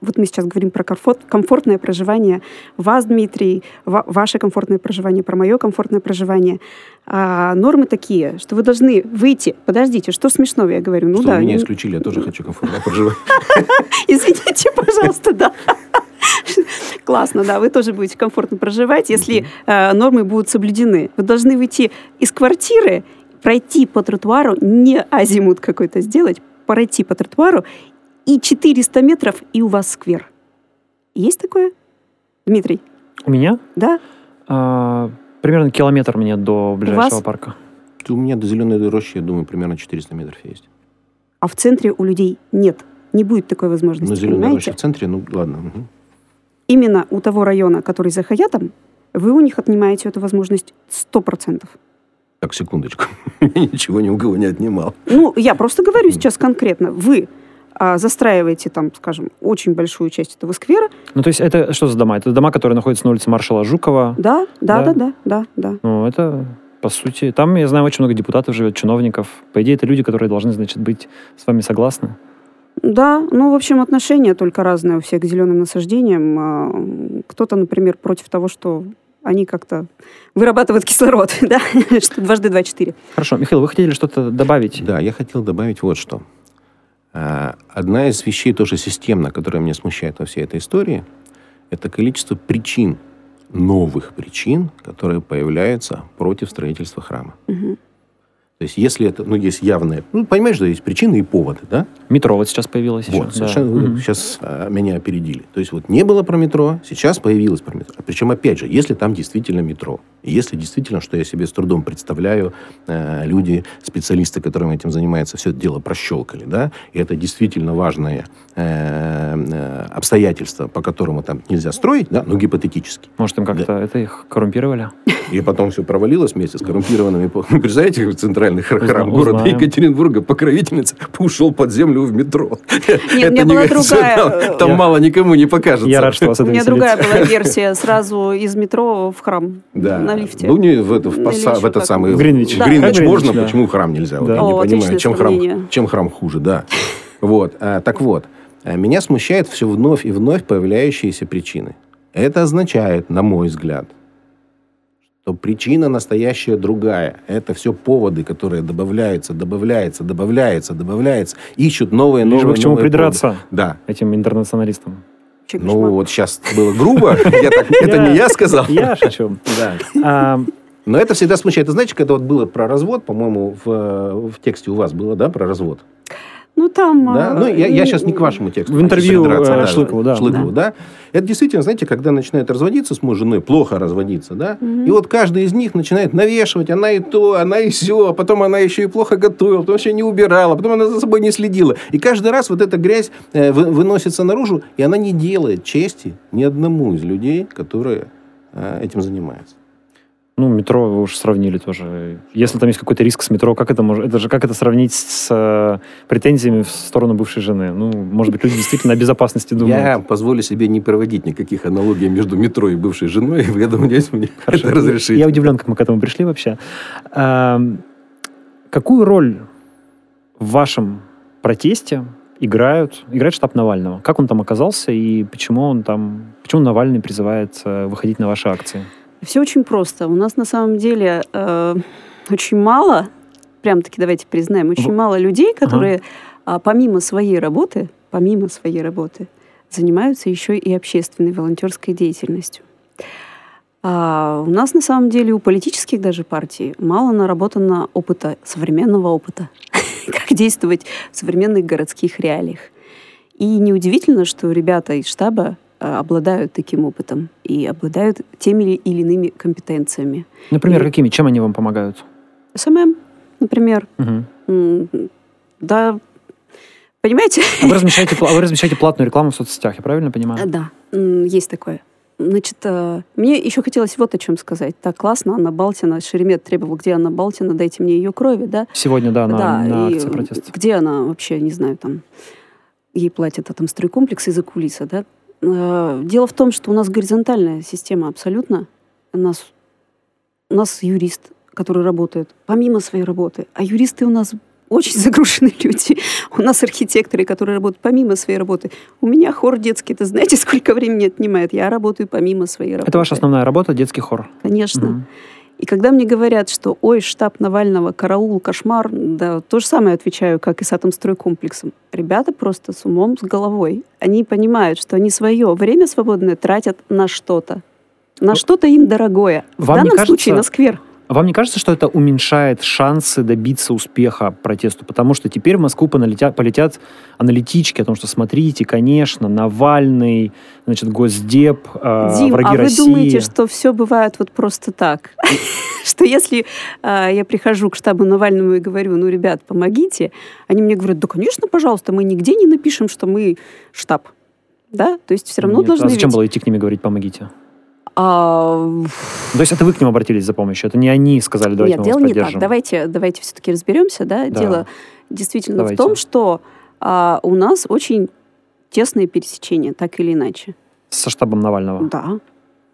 вот мы сейчас говорим про комфорт, комфортное проживание вас, Дмитрий, ва, ваше комфортное проживание, про мое комфортное проживание. А, нормы такие, что вы должны выйти. Подождите, что смешного я говорю? Ну что да. Меня не... исключили, я тоже хочу комфортное проживание. Извините, пожалуйста, да. Классно, да, вы тоже будете комфортно проживать, если э, нормы будут соблюдены. Вы должны выйти из квартиры, пройти по тротуару, не азимут какой-то сделать, пройти по тротуару, и 400 метров, и у вас сквер. Есть такое, Дмитрий? У меня? Да. А, примерно километр мне до ближайшего парка. У меня до зеленой рощи, я думаю, примерно 400 метров есть. А в центре у людей нет. Не будет такой возможности. Но зеленая роща в центре, ну ладно. Угу именно у того района, который за Хаятом, вы у них отнимаете эту возможность 100%. Так, секундочку. Я ничего ни у кого не отнимал. Ну, я просто говорю сейчас конкретно. Вы а, застраиваете там, скажем, очень большую часть этого сквера. Ну, то есть это что за дома? Это дома, которые находятся на улице маршала Жукова? Да, да, да, да, да, да. Ну, это, по сути, там, я знаю, очень много депутатов живет, чиновников. По идее, это люди, которые должны, значит, быть с вами согласны. Да, ну, в общем, отношения только разные у всех к зеленым насаждениям. А, кто-то, например, против того, что они как-то вырабатывают кислород, да, что дважды два четыре. Хорошо. Михаил, вы хотели что-то добавить? Да, я хотел добавить вот что. А, одна из вещей тоже системно, которая меня смущает во всей этой истории, это количество причин, новых причин, которые появляются против строительства храма. Угу. То есть, если это, ну, есть явные, ну, понимаешь, что есть причины и поводы, да? Метро вот сейчас появилось вот, еще. совершенно, да. сейчас а, меня опередили. То есть, вот не было про метро, сейчас появилось про метро. Причем, опять же, если там действительно метро, если действительно, что я себе с трудом представляю, э, люди, специалисты, которыми этим занимаются, все это дело прощелкали, да, и это действительно важное э, э, обстоятельство, по которому там нельзя строить, да, ну, гипотетически. Может, им как-то да. это их коррумпировали? И потом все провалилось вместе с коррумпированными, представляете, центральный храм города Екатеринбурга, покровительница, ушел под землю в метро. Нет, у меня была другая... Там мало никому не покажется. Я рад, что вас У меня другая была версия, сразу из метро в храм. Да на лифте. Ну, не в, это, в, в этот самый... В Гринвич. Да. Гринвич можно, да. почему храм нельзя? Да. Вот, я не понимаю, чем храм, чем храм хуже, да. Вот, а, так вот, а, меня смущает все вновь и вновь появляющиеся причины. Это означает, на мой взгляд, что причина настоящая другая. Это все поводы, которые добавляются, добавляются, добавляются, добавляются, ищут новые, новые, Лишь бы к чему придраться поводы. да. этим интернационалистам. Ну, вот сейчас было грубо. Это не я сказал. Я шучу, да. Но это всегда смущает. Знаете, когда вот было про развод, по-моему, в, в тексте у вас было, да, про развод? Ну, там... Да? Ну, я, я сейчас не к вашему тексту. В интервью э, да, Шлыкову, да. Шлыкову, да. да. Это действительно, знаете, когда начинают разводиться с мужем, женой, плохо разводиться, да, mm-hmm. и вот каждый из них начинает навешивать, она и то, она и все, а потом она еще и плохо готовила, потом еще не убирала, потом она за собой не следила. И каждый раз вот эта грязь э, вы, выносится наружу, и она не делает чести ни одному из людей, которые э, этим занимаются. Ну, метро вы уже сравнили тоже. Если там есть какой-то риск с метро, как это может, это же как это сравнить с э, претензиями в сторону бывшей жены? Ну, может быть, люди действительно о безопасности думают. Я позволю себе не проводить никаких аналогий между метро и бывшей женой. Я думаю, здесь мне Хорошо. это разрешить. Я удивлен, как мы к этому пришли вообще. А, какую роль в вашем протесте играют, играет штаб Навального? Как он там оказался и почему он там, почему Навальный призывает э, выходить на ваши акции? Все очень просто. У нас на самом деле э, очень мало, прям-таки давайте признаем, очень в... мало людей, которые ага. помимо своей работы, помимо своей работы, занимаются еще и общественной волонтерской деятельностью. А у нас на самом деле у политических даже партий мало наработано опыта, современного опыта, как действовать в современных городских реалиях. И неудивительно, что ребята из штаба обладают таким опытом и обладают теми или иными компетенциями. Например, и... какими? Чем они вам помогают? SMM, например. Угу. Да, понимаете? А вы, размещаете, а вы размещаете платную рекламу в соцсетях, я правильно понимаю? Да, есть такое. Значит, э, мне еще хотелось вот о чем сказать. Так классно, Анна Балтина, Шеремет требовал, где Анна Балтина, дайте мне ее крови, да? Сегодня, да, на, да, на акции протеста. Где она вообще, не знаю, там, ей платят а там стройкомплекс из-за кулиса, да? Э, дело в том, что у нас горизонтальная система абсолютно. У нас, у нас юрист, который работает помимо своей работы. А юристы у нас очень загруженные люди. У нас архитекторы, которые работают помимо своей работы. У меня хор детский, это знаете, сколько времени отнимает? Я работаю помимо своей работы. Это ваша основная работа, детский хор? Конечно. Угу. И когда мне говорят, что ой, штаб Навального, караул, кошмар, да, то же самое отвечаю, как и с атомстройкомплексом. Ребята просто с умом, с головой. Они понимают, что они свое время свободное тратят на что-то. На что-то им дорогое. В Вам данном кажется, случае на сквер. Вам не кажется, что это уменьшает шансы добиться успеха протесту? Потому что теперь в Москву полетят, полетят аналитички о том, что смотрите, конечно, Навальный, значит, Госдеп, э, Дим, враги а России. вы думаете, что все бывает вот просто так? Что если э, я прихожу к штабу Навальному и говорю, ну, ребят, помогите, они мне говорят, да, конечно, пожалуйста, мы нигде не напишем, что мы штаб. Да? То есть все равно Нет, должны... А зачем было идти к ними говорить «помогите»? А... То есть это вы к ним обратились за помощью? Это не они сказали, давайте Нет, дело не так. Давайте, давайте все-таки разберемся. Да? Да. Дело действительно давайте. в том, что а, у нас очень тесные пересечения, так или иначе. Со штабом Навального? Да.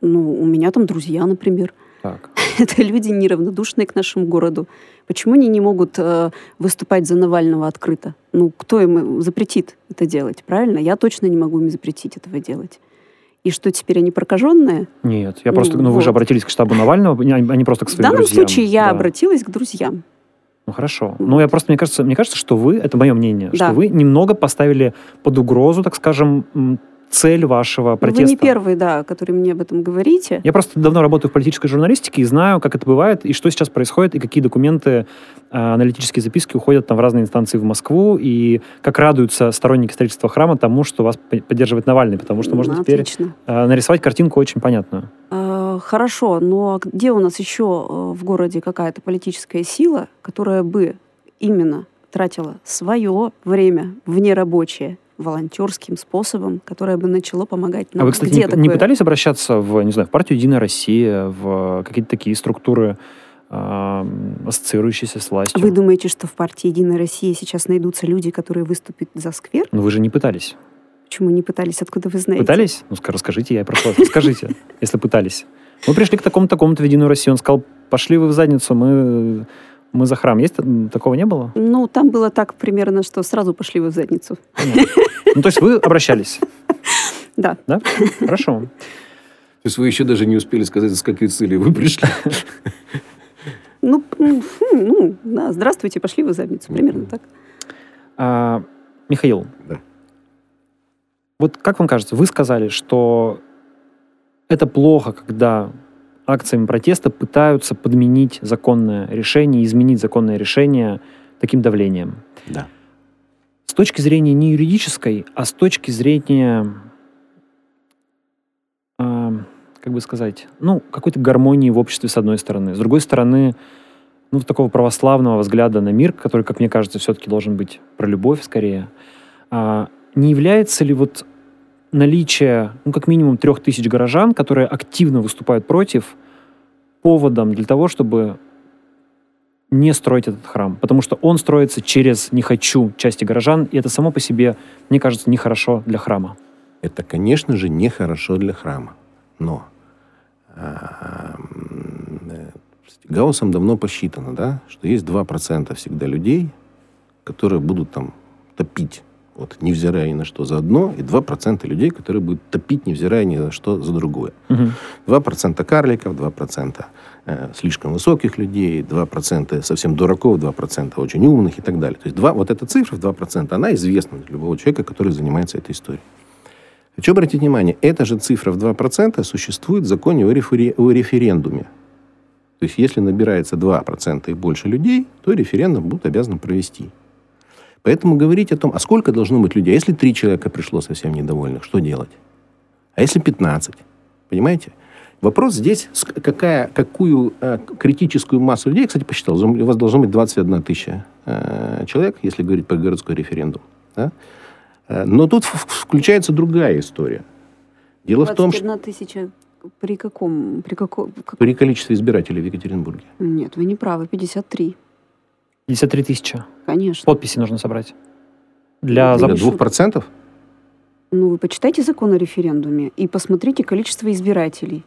Ну, у меня там друзья, например. Так. Это люди неравнодушные к нашему городу. Почему они не могут э, выступать за Навального открыто? Ну, кто им запретит это делать, правильно? Я точно не могу им запретить этого делать. И что теперь они прокаженные? Нет, я просто, ну, ну вот. вы же обратились к штабу Навального, а не просто к своим друзьям. В данном друзьям. случае я да. обратилась к друзьям. Ну хорошо. Вот. Ну я просто, мне кажется, мне кажется, что вы, это мое мнение, да. что вы немного поставили под угрозу, так скажем, цель вашего протеста? Вы не первый, да, который мне об этом говорите. Я просто давно работаю в политической журналистике и знаю, как это бывает, и что сейчас происходит, и какие документы, э, аналитические записки уходят там в разные инстанции в Москву, и как радуются сторонники строительства храма тому, что вас поддерживает Навальный, потому что можно ну, теперь э, нарисовать картинку очень понятную. Э, хорошо, но где у нас еще э, в городе какая-то политическая сила, которая бы именно тратила свое время вне рабочее волонтерским способом, которое бы начало помогать нам. А вы, кстати, Где не, такое? не пытались обращаться в, не знаю, в партию «Единая Россия», в какие-то такие структуры, э, ассоциирующиеся с властью? Вы думаете, что в партии «Единая Россия» сейчас найдутся люди, которые выступят за сквер? Ну, вы же не пытались. Почему не пытались? Откуда вы знаете? Пытались? Ну, расскажите, я просто скажите, если пытались. Мы пришли к такому-то, такому-то в «Единую Россию». Он сказал, пошли вы в задницу, мы мы за храм. Есть такого не было? Ну, там было так примерно, что сразу пошли вы в задницу. Ну, то есть вы обращались? Да. Да? Хорошо. То есть вы еще даже не успели сказать, с какой целью вы пришли? Ну, ну да, здравствуйте, пошли вы в задницу. Примерно так. А, Михаил. Да. Вот как вам кажется, вы сказали, что это плохо, когда акциями протеста пытаются подменить законное решение, изменить законное решение таким давлением. Да. С точки зрения не юридической, а с точки зрения, э, как бы сказать, ну, какой-то гармонии в обществе с одной стороны. С другой стороны, ну, такого православного взгляда на мир, который, как мне кажется, все-таки должен быть про любовь скорее, э, не является ли вот наличие, ну, как минимум трех тысяч горожан, которые активно выступают против, поводом для того, чтобы не строить этот храм. Потому что он строится через «не хочу» части горожан, и это само по себе, мне кажется, нехорошо для храма. Это, конечно же, нехорошо для храма. Но а, Гауссом давно посчитано, да, что есть 2% всегда людей, которые будут там топить вот, невзирая ни на что за одно, и 2% людей, которые будут топить, невзирая ни на что за другое. Угу. 2% карликов, 2% э, слишком высоких людей, 2% совсем дураков, 2% очень умных и так далее. То есть два, вот эта цифра в 2%, она известна для любого человека, который занимается этой историей. Хочу обратить внимание, эта же цифра в 2% существует в законе о, рефери, о референдуме. То есть, если набирается 2% и больше людей, то референдум будут обязаны провести. Поэтому говорить о том, а сколько должно быть людей, а если три человека пришло совсем недовольных, что делать? А если 15? Понимаете? Вопрос здесь, какая, какую э, критическую массу людей, кстати, посчитал, у вас должно быть 21 тысяча э, человек, если говорить про городской референдум. Да? Э, но тут включается другая история. Дело в том, что... тысяча при каком, при каком... При количестве избирателей в Екатеринбурге. Нет, вы не правы, 53. 53 тысячи. Конечно. Подписи нужно собрать. Для, Для двух процентов? Ну, вы почитайте закон о референдуме и посмотрите количество избирателей.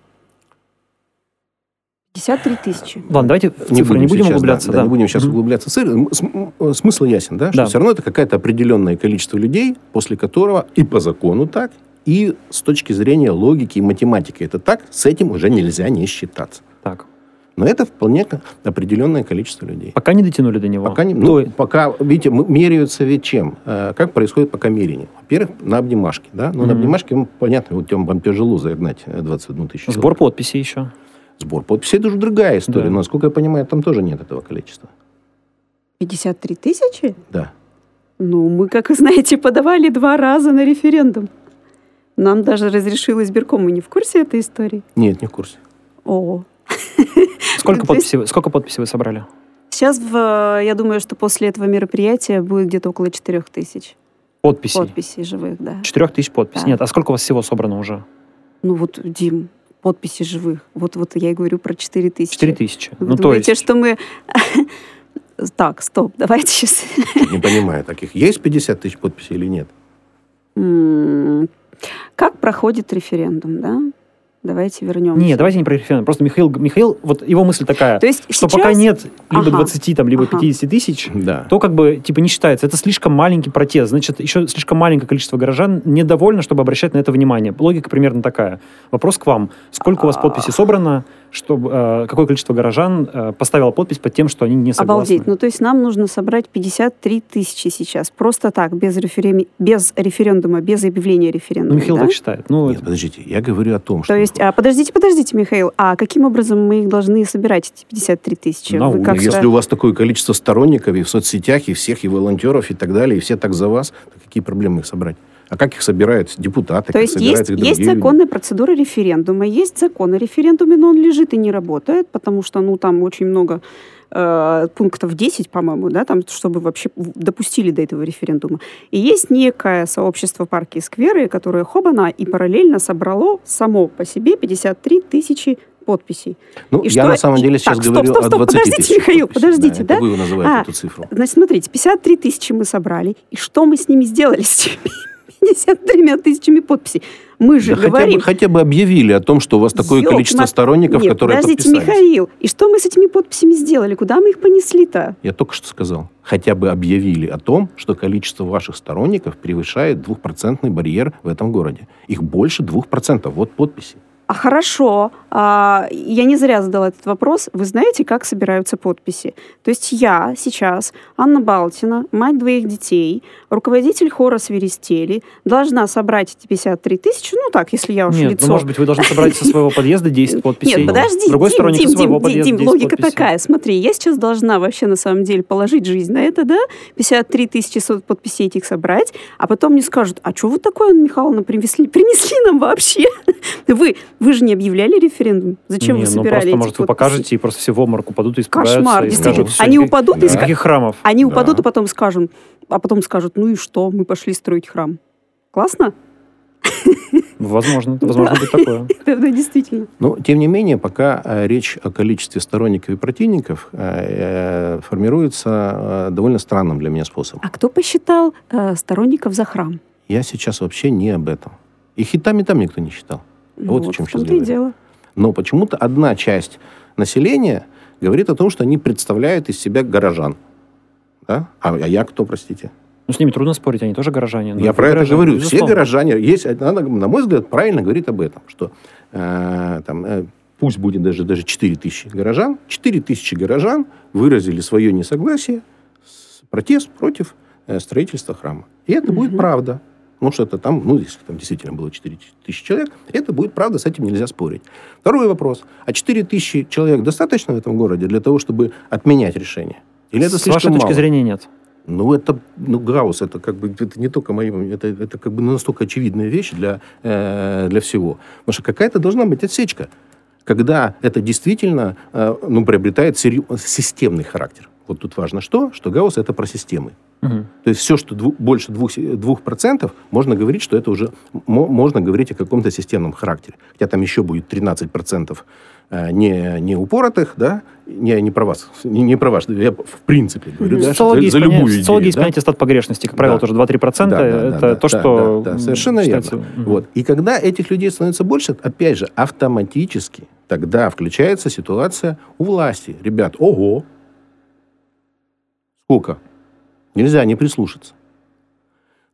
53 тысячи. Ладно, давайте в цифры не будем, не будем сейчас, углубляться. Да, да. да, не будем сейчас mm-hmm. углубляться. Смысл ясен, да? Что да. все равно это какое-то определенное количество людей, после которого и по закону так, и с точки зрения логики и математики это так, с этим уже нельзя не считаться. Так. Но это вполне определенное количество людей. Пока не дотянули до него. Пока, не, ну, пока видите, меряются ведь чем? Э, как происходит пока мерение? Во-первых, на обнимашке. Да? Но mm-hmm. на обнимашке, ну, понятно, вот вам тяжело загнать 21 тысячу. Сбор подписей еще. Сбор подписей – это уже другая история. Да. Но, насколько я понимаю, там тоже нет этого количества. 53 тысячи? Да. Ну, мы, как вы знаете, подавали два раза на референдум. Нам даже разрешил избирком. Мы не в курсе этой истории? Нет, не в курсе. О, Сколько подписей, сколько подписей вы собрали? Сейчас, в, я думаю, что после этого мероприятия будет где-то около 4 тысяч. Подписей? Подписей живых, да. 4 тысяч подписей? Да. Нет, а сколько у вас всего собрано уже? Ну вот, Дим, подписи живых. Вот, вот я и говорю про 4 тысячи. 4 тысячи. Вы ну, думаете, то есть... что мы... Так, стоп, давайте сейчас... Не понимаю, таких есть 50 тысяч подписей или нет? Как проходит референдум, да? Давайте вернемся. Нет, давайте не про референдум. Просто Михаил, Михаил, вот его мысль такая, То есть что сейчас... пока нет либо ага. 20, там, либо ага. 50 тысяч, да. то как бы типа не считается. Это слишком маленький протест. Значит, еще слишком маленькое количество горожан недовольно, чтобы обращать на это внимание. Логика примерно такая. Вопрос к вам. Сколько у вас подписей собрано? Чтобы э, какое количество горожан э, поставило подпись под тем, что они не согласны. Обалдеть. Ну, то есть нам нужно собрать 53 тысячи сейчас. Просто так, без, референ... без референдума, без объявления референдума. Ну, Михаил да? так считает. Ну, Нет, подождите, я говорю о том, что... То есть, а, подождите, подождите, Михаил, а каким образом мы их должны собирать, эти 53 тысячи? Ну, как если у вас такое количество сторонников и в соцсетях, и всех, и волонтеров, и так далее, и все так за вас, то какие проблемы их собрать? А как их собирают депутаты? То есть есть, есть законная процедура референдума, есть закон о референдуме, но он лежит и не работает, потому что ну, там очень много э, пунктов 10, по-моему, да, там, чтобы вообще допустили до этого референдума. И есть некое сообщество парки и скверы, которое хобана и параллельно собрало само по себе 53 тысячи подписей. Ну, и я что... на самом деле сейчас так, говорю стоп, стоп, стоп, о 20 подождите, тысяч Михаил, подписей. подождите, да? да? вы называете а, эту цифру. Значит, смотрите, 53 тысячи мы собрали, и что мы с ними сделали, с 53 тысячами подписей. Мы же да говорим... Хотя бы, хотя бы объявили о том, что у вас такое Ёлк, количество сторонников, Нет, которые подождите, подписались. Михаил, и что мы с этими подписями сделали? Куда мы их понесли-то? Я только что сказал. Хотя бы объявили о том, что количество ваших сторонников превышает двухпроцентный барьер в этом городе. Их больше двух процентов. Вот подписи. А хорошо, а, я не зря задала этот вопрос. Вы знаете, как собираются подписи? То есть я сейчас, Анна Балтина, мать двоих детей, руководитель хора Свиристели, должна собрать эти 53 тысячи, ну так, если я уж Нет, лицо. ну, может быть, вы должны собрать со своего подъезда 10 подписей. Нет, подожди, другой Дим, Дим, Дим, Дим, 10 логика такая. Смотри, я сейчас должна вообще на самом деле положить жизнь на это, да, 53 тысячи подписей этих собрать, а потом мне скажут, а что вы такое, Михайловна, принесли, принесли нам вообще? Вы, вы же не объявляли референдум? Зачем Не, вы ну собирали просто, эти может, вы подписи? покажете, и просто все в обморок упадут и испугаются. Кошмар, и действительно. скажут, «Всё, Они упадут и Да. ска- Никаких храмов. Они Да. упадут, а потом скажут, а потом скажут, ну и что, мы пошли строить храм. Классно? Возможно, возможно быть такое. Да, действительно. Но, тем не менее, пока э, речь о количестве сторонников и противников э, э, формируется довольно странным для меня способом. А кто посчитал сторонников за храм? Я сейчас вообще не об этом. Их и там, и там никто не считал. Ну, Вот о вот чем сейчас говорю. дело. Но почему-то одна часть населения говорит о том, что они представляют из себя горожан. Да? А, а я кто, простите? Ну, с ними трудно спорить, они тоже горожане. Я про это горожане, говорю. Все безусловно. горожане. Есть, она, на мой взгляд, правильно говорит об этом, что э, там, э, пусть будет даже, даже 4 тысячи горожан, 4 тысячи горожан выразили свое несогласие, с- протест против э, строительства храма. И это будет Мгм. правда. Потому что это там, ну, если там действительно было 4 тысячи человек, это будет правда, с этим нельзя спорить. Второй вопрос. А 4 тысячи человек достаточно в этом городе для того, чтобы отменять решение? Или это С слишком вашей точки мало? зрения нет. Ну, это, ну, Гаусс, это как бы, это не только мои, это, это как бы настолько очевидная вещь для, э, для всего. Потому что какая-то должна быть отсечка, когда это действительно, э, ну, приобретает серью- системный характер. Вот тут важно что? Что Гаусс это про системы. Мгм. То есть все, что дву- больше двух, се- двух процентов, можно говорить, что это уже мо- можно говорить о каком-то системном характере. Хотя там еще будет 13 процентов э, не, не упоротых, да, не, не про вас, не, не про вас, я в принципе говорю, да, за, за любую идею, есть да? понятие стат погрешности. Как правило, Да. тоже 2-3%. Да, да, это да, то, да, что... да, да, совершенно считается, верно. мгм. Вот. И когда этих людей становится больше, опять же, автоматически тогда включается ситуация у власти. Ребят, ого! Сколько? Нельзя не прислушаться.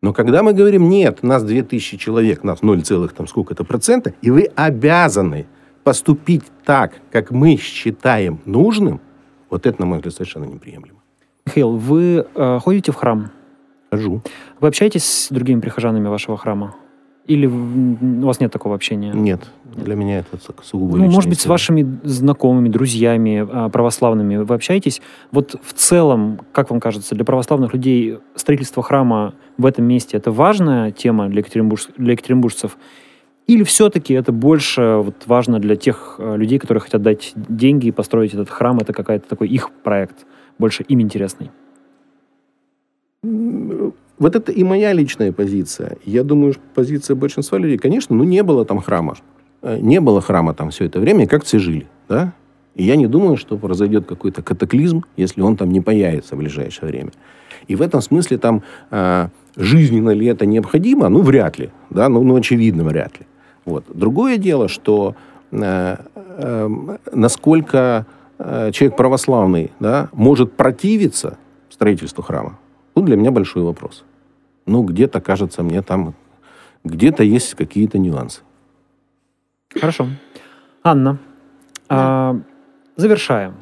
Но когда мы говорим, нет, нас 2000 человек, нас 0, целых там сколько-то процента, и вы обязаны поступить так, как мы считаем нужным, вот это, на мой взгляд, совершенно неприемлемо. Михаил, вы э, ходите в храм? Хожу. Вы общаетесь с другими прихожанами вашего храма? Или у вас нет такого общения? Нет, для меня это су- сугубо Ну, может быть, с история. вашими знакомыми, друзьями а, православными вы общаетесь? Вот в целом, как вам кажется, для православных людей строительство храма в этом месте это важная тема для, екатеринбурж- для екатеринбуржцев? Или все-таки это больше вот, важно для тех э, людей, которые хотят дать деньги и построить этот храм? Это какая-то такой их проект, больше им интересный? Вот это и моя личная позиция. Я думаю, позиция большинства людей, конечно, ну не было там храма. Э, Не было храма там все это время, и как все жили, да? И я не думаю, что произойдет какой-то катаклизм, если он там не появится в ближайшее время. И в этом смысле там э, жизненно ли это необходимо? Ну, вряд ли, да, ну, ну очевидно, вряд ли. Вот. Другое дело, что э, э, насколько э, человек православный да, может противиться строительству храма, тут для меня большой вопрос. Ну, где-то, кажется мне, там где-то есть какие-то нюансы. Хорошо. Анна, а, завершаем.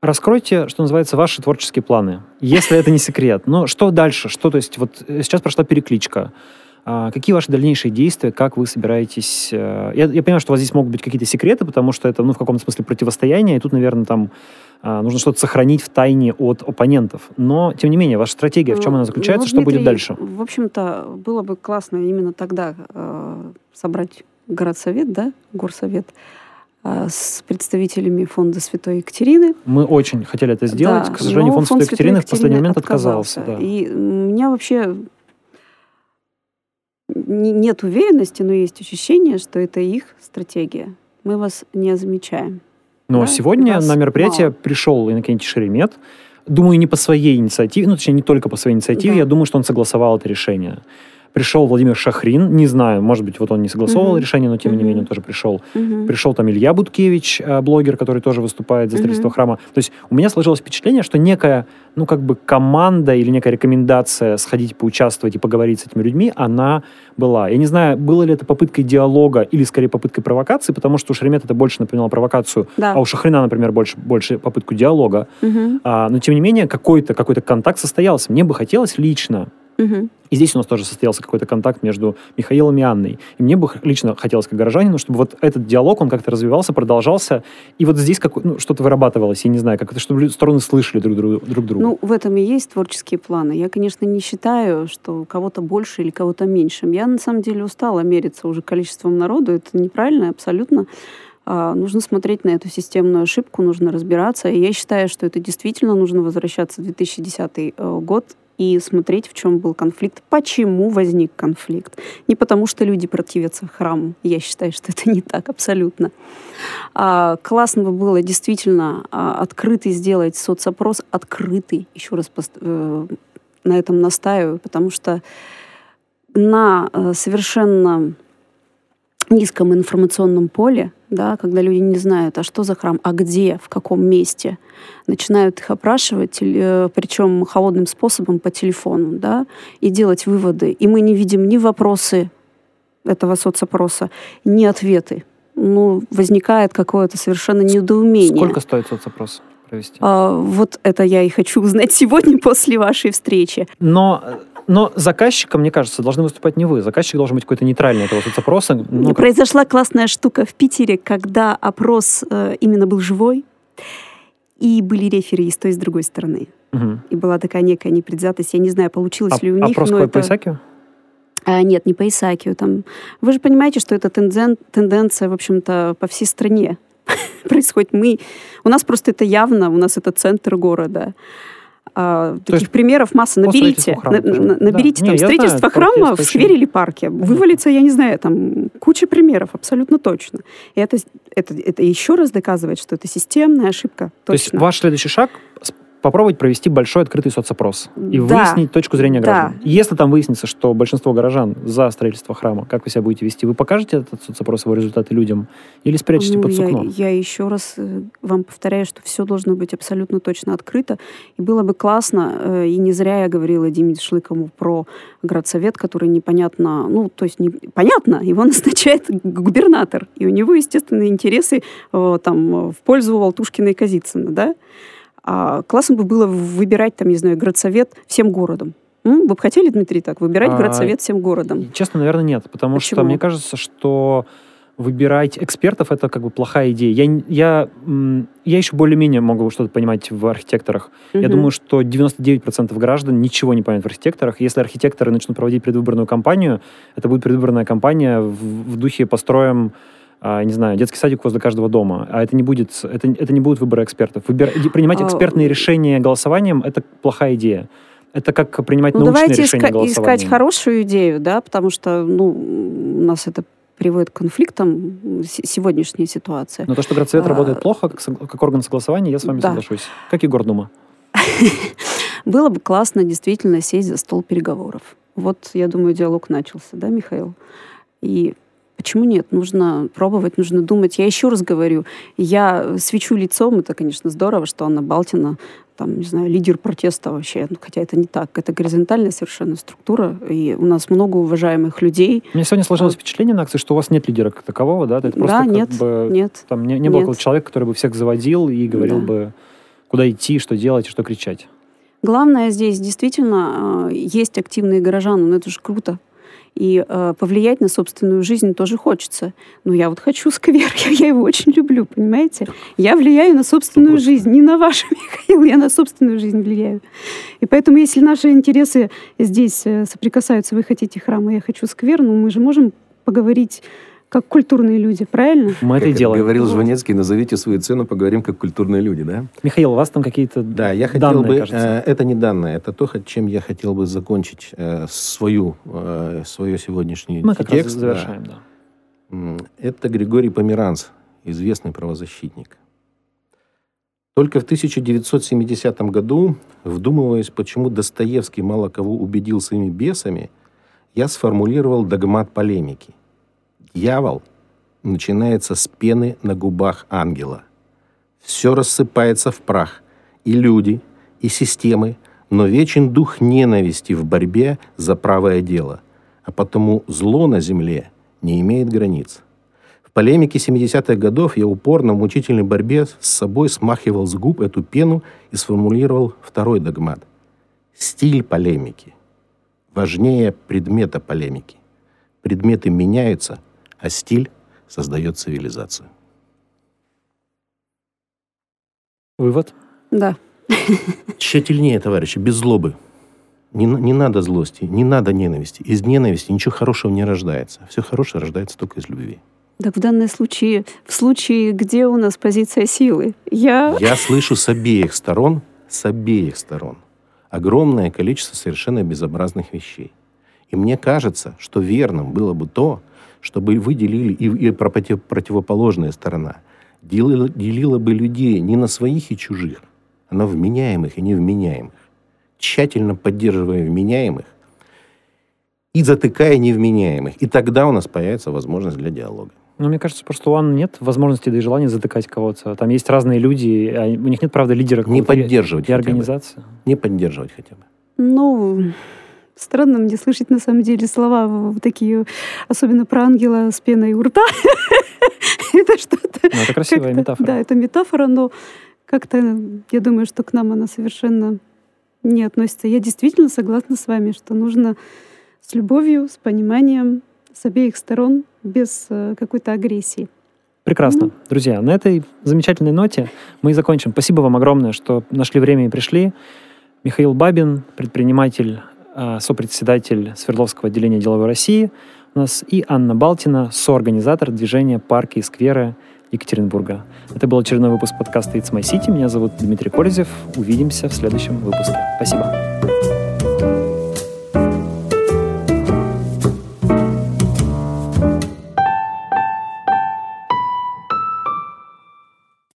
Раскройте, что называется, ваши творческие планы, если это не секрет. Но что дальше? Что, то есть, вот э, сейчас прошла перекличка. А, какие ваши дальнейшие действия? Как вы собираетесь? э, Я, я понимаю, что у вас здесь могут быть какие-то секреты, потому что это, ну, в каком-то смысле противостояние, и тут, наверное, там а, нужно что-то сохранить в тайне от оппонентов. Но, тем не менее, ваша стратегия, в чем она заключается, Ну, что будет Дмитрий, дальше? В общем-то, было бы классно именно тогда э, собрать городсовет, да, горсовет, э, с представителями фонда Святой Екатерины. Мы очень хотели это сделать. Да, К сожалению, но фонд Святой Екатерины в последний момент отказался. отказался. да. И у меня вообще не- нет уверенности, но есть ощущение, что это их стратегия. Мы вас не замечаем. Но Да, сегодня вас на мероприятие мало. пришел Иннокентий Шеремет. Думаю, не по своей инициативе, ну, точнее, не только по своей инициативе. Да. Я думаю, что он согласовал это решение. Пришел Владимир Шахрин, не знаю, может быть, вот он не согласовывал Мгм. решение, но тем не Мгм. менее он тоже пришел. Мгм. Пришел там Илья Буткевич, э, блогер, который тоже выступает за строительство Мгм. храма. То есть у меня сложилось впечатление, что некая, ну, как бы команда или некая рекомендация сходить поучаствовать и поговорить с этими людьми, она была. Я не знаю, было ли это попыткой диалога или, скорее, попыткой провокации, потому что у Шеремета это больше напоминало провокацию, Да. а у Шахрина, например, больше, больше попытку диалога. Мгм. А, но, тем не менее, какой-то какой контакт состоялся. Мне бы хотелось лично И здесь у нас тоже состоялся какой-то контакт между Михаилом и Анной. И мне бы лично хотелось, как горожанину, чтобы вот этот диалог, он как-то развивался, продолжался. И вот здесь как, ну, что-то вырабатывалось, я не знаю, как это, чтобы стороны слышали друг, друга- друг друга. Ну, в этом и есть творческие планы. Я, конечно, не считаю, что кого-то больше или кого-то меньше. Я, на самом деле, устала мериться уже количеством народу. Это неправильно абсолютно. А, нужно смотреть на эту системную ошибку, нужно разбираться. И я считаю, что это действительно нужно возвращаться в 2010 э, год и смотреть, в чем был конфликт, почему возник конфликт. Не потому, что люди противятся храму. Я считаю, что это не так абсолютно. А, классно бы было действительно а, открытый сделать соцопрос, открытый, еще раз пост- э, на этом настаиваю, потому что на э, совершенно низком информационном поле, да, когда люди не знают, а что за храм, а где, в каком месте, начинают их опрашивать, э, причем холодным способом по телефону, да, и делать выводы. И мы не видим ни вопросы этого соцопроса, ни ответы. Ну, возникает какое-то совершенно недоумение. Сколько стоит соцопрос провести? А, вот это я и хочу узнать сегодня после вашей встречи. Но, но заказчиком, мне кажется, должны выступать не вы. Заказчик должен быть какой-то нейтральный этого соцопроса. Ну, Произошла классная штука в Питере, когда опрос э, именно был живой, и были рефери и с той, и с другой стороны. Мгм. И была такая некая непредвзятость. Я не знаю, получилось А- ли у них, опрос какой, это... по Исаакиеву? А, нет, не по Исаакию. Там... Вы же понимаете, что это тенден... тенденция, в общем-то, по всей стране происходит. Мы... У нас просто это явно, у нас это центр города. А, таких есть примеров масса. Наберите, на- Да. наберите Не, там знаю, строительство это храма в сквере или парке. Вывалится, я не знаю, там куча примеров, абсолютно точно. И это, это, это еще раз доказывает, что это системная ошибка. То есть Точно. ваш следующий шаг попробовать провести большой открытый соцопрос и Да. выяснить точку зрения Да. граждан. И Если там выяснится, что большинство горожан за строительство храма, как вы себя будете вести? Вы покажете этот соцопрос, его результаты людям или спрячете Ну, под я, сукно? я еще раз э, вам повторяю, что все должно быть абсолютно точно открыто. И было бы классно, э, и не зря я говорила Диме Шлыкову про градсовет, который непонятно, ну, то есть не, понятно, его назначает губернатор. И у него, естественно, интересы э, там, в пользу Алтушкина и Казицына, да? А классно бы было выбирать, там, не знаю, градсовет всем городом. М? Вы бы хотели, Дмитрий, так, выбирать А, градсовет всем городом? Честно, наверное, нет, потому что Почему? мне кажется, что выбирать экспертов это как бы плохая идея. Я, я, я еще более-менее могу что-то понимать в архитекторах. Я Мгм. думаю, что 99% граждан ничего не понимают в архитекторах. Если архитекторы начнут проводить предвыборную кампанию, это будет предвыборная кампания в, в духе построим не знаю, детский садик возле каждого дома. А это не будет, это, это не будут выборы экспертов. Выбир- принимать А, экспертные решения голосованием – это плохая идея. Это как принимать Ну, научные давайте решения иска- искать голосованием. хорошую идею, да, потому что, ну, у нас это приводит к конфликтам сегодняшняя ситуация. Но то, что Городсовет А, работает плохо, как, как орган согласования, я с вами Да. соглашусь. Как и Гордума. Было бы классно действительно сесть за стол переговоров. Вот, я думаю, диалог начался, да, Михаил? И почему нет? Нужно пробовать, нужно думать. Я еще раз говорю, я свечу лицом, это, конечно, здорово, что Анна Балтина, там, не знаю, лидер протеста вообще, ну, хотя это не так, это горизонтальная совершенно структура, и у нас много уважаемых людей. У меня сегодня сложилось впечатление на акции, что у вас нет лидера как такового, да? Это просто да, как нет, бы... нет. Там не, не было Нет. человека, который бы всех заводил и говорил Да. бы, куда идти, что делать, и что кричать. Главное здесь действительно э, есть активные горожане, ну это же круто. И э, повлиять на собственную жизнь тоже хочется. Ну, я вот хочу сквер, я, я его очень люблю, понимаете? Я влияю на собственную Согласен. жизнь, не на вашу, Михаил, я на собственную жизнь влияю. И поэтому, если наши интересы здесь э, соприкасаются, вы хотите храм, а я хочу сквер, ну, мы же можем поговорить как культурные люди, правильно? Мы это и Как делаем. говорил. Жванецкий, назовите свою цену, поговорим как культурные люди, да? Михаил, у вас там какие-то Да, я хотел данные, бы... кажется. э, это не данные, это то, чем я хотел бы закончить э, свою, э, свое сегодняшний Мы как раз текст. да. завершаем, да. М, Это Григорий Померанц, известный правозащитник. Только в 1970 году, вдумываясь, почему Достоевский мало кого убедил своими бесами, я сформулировал догмат полемики. Дьявол начинается с пены на губах ангела. Все рассыпается в прах. И люди, и системы, но вечен дух ненависти в борьбе за правое дело. А потому зло на земле не имеет границ. В полемике 70-х годов я упорно в мучительной борьбе с собой смахивал с губ эту пену и сформулировал второй догмат. Стиль полемики важнее предмета полемики. Предметы меняются, а стиль создает цивилизацию. Вывод? Да. Тщательнее, товарищи, без злобы. Не, не надо злости, не надо ненависти. Из ненависти ничего хорошего не рождается. Все хорошее рождается только из любви. Так в данном случае, в случае, где у нас позиция силы, я... Я слышу с обеих сторон, с обеих сторон, огромное количество совершенно безобразных вещей. И мне кажется, что верным было бы то, чтобы вы делили, и, и против, противоположная сторона, делила, делила бы людей не на своих и чужих, а на вменяемых и невменяемых, тщательно поддерживая вменяемых и затыкая невменяемых. И тогда у нас появится возможность для диалога. Ну, мне кажется, просто у Анны нет возможности да и желания затыкать кого-то. Там есть разные люди, а у них нет, правда, лидера. Не поддерживать и организации. Не поддерживать хотя бы. Ну, Странно мне слышать на самом деле слова вот такие, особенно про ангела с пеной у рта. это что-то... Ну, это красивая метафора. Да, это метафора, но как-то я думаю, что к нам она совершенно не относится. Я действительно согласна с вами, что нужно с любовью, с пониманием, с обеих сторон, без э, какой-то агрессии. Прекрасно. Ну. Друзья, на этой замечательной ноте мы и закончим. Спасибо вам огромное, что нашли время и пришли. Михаил Бабин, предприниматель, сопредседатель Свердловского отделения деловой России у нас, и Анна Балтина, соорганизатор движения «Парки и скверы» Екатеринбурга. Это был очередной выпуск подкаста «It's My City». Меня зовут Дмитрий Корзев. Увидимся в следующем выпуске. Спасибо.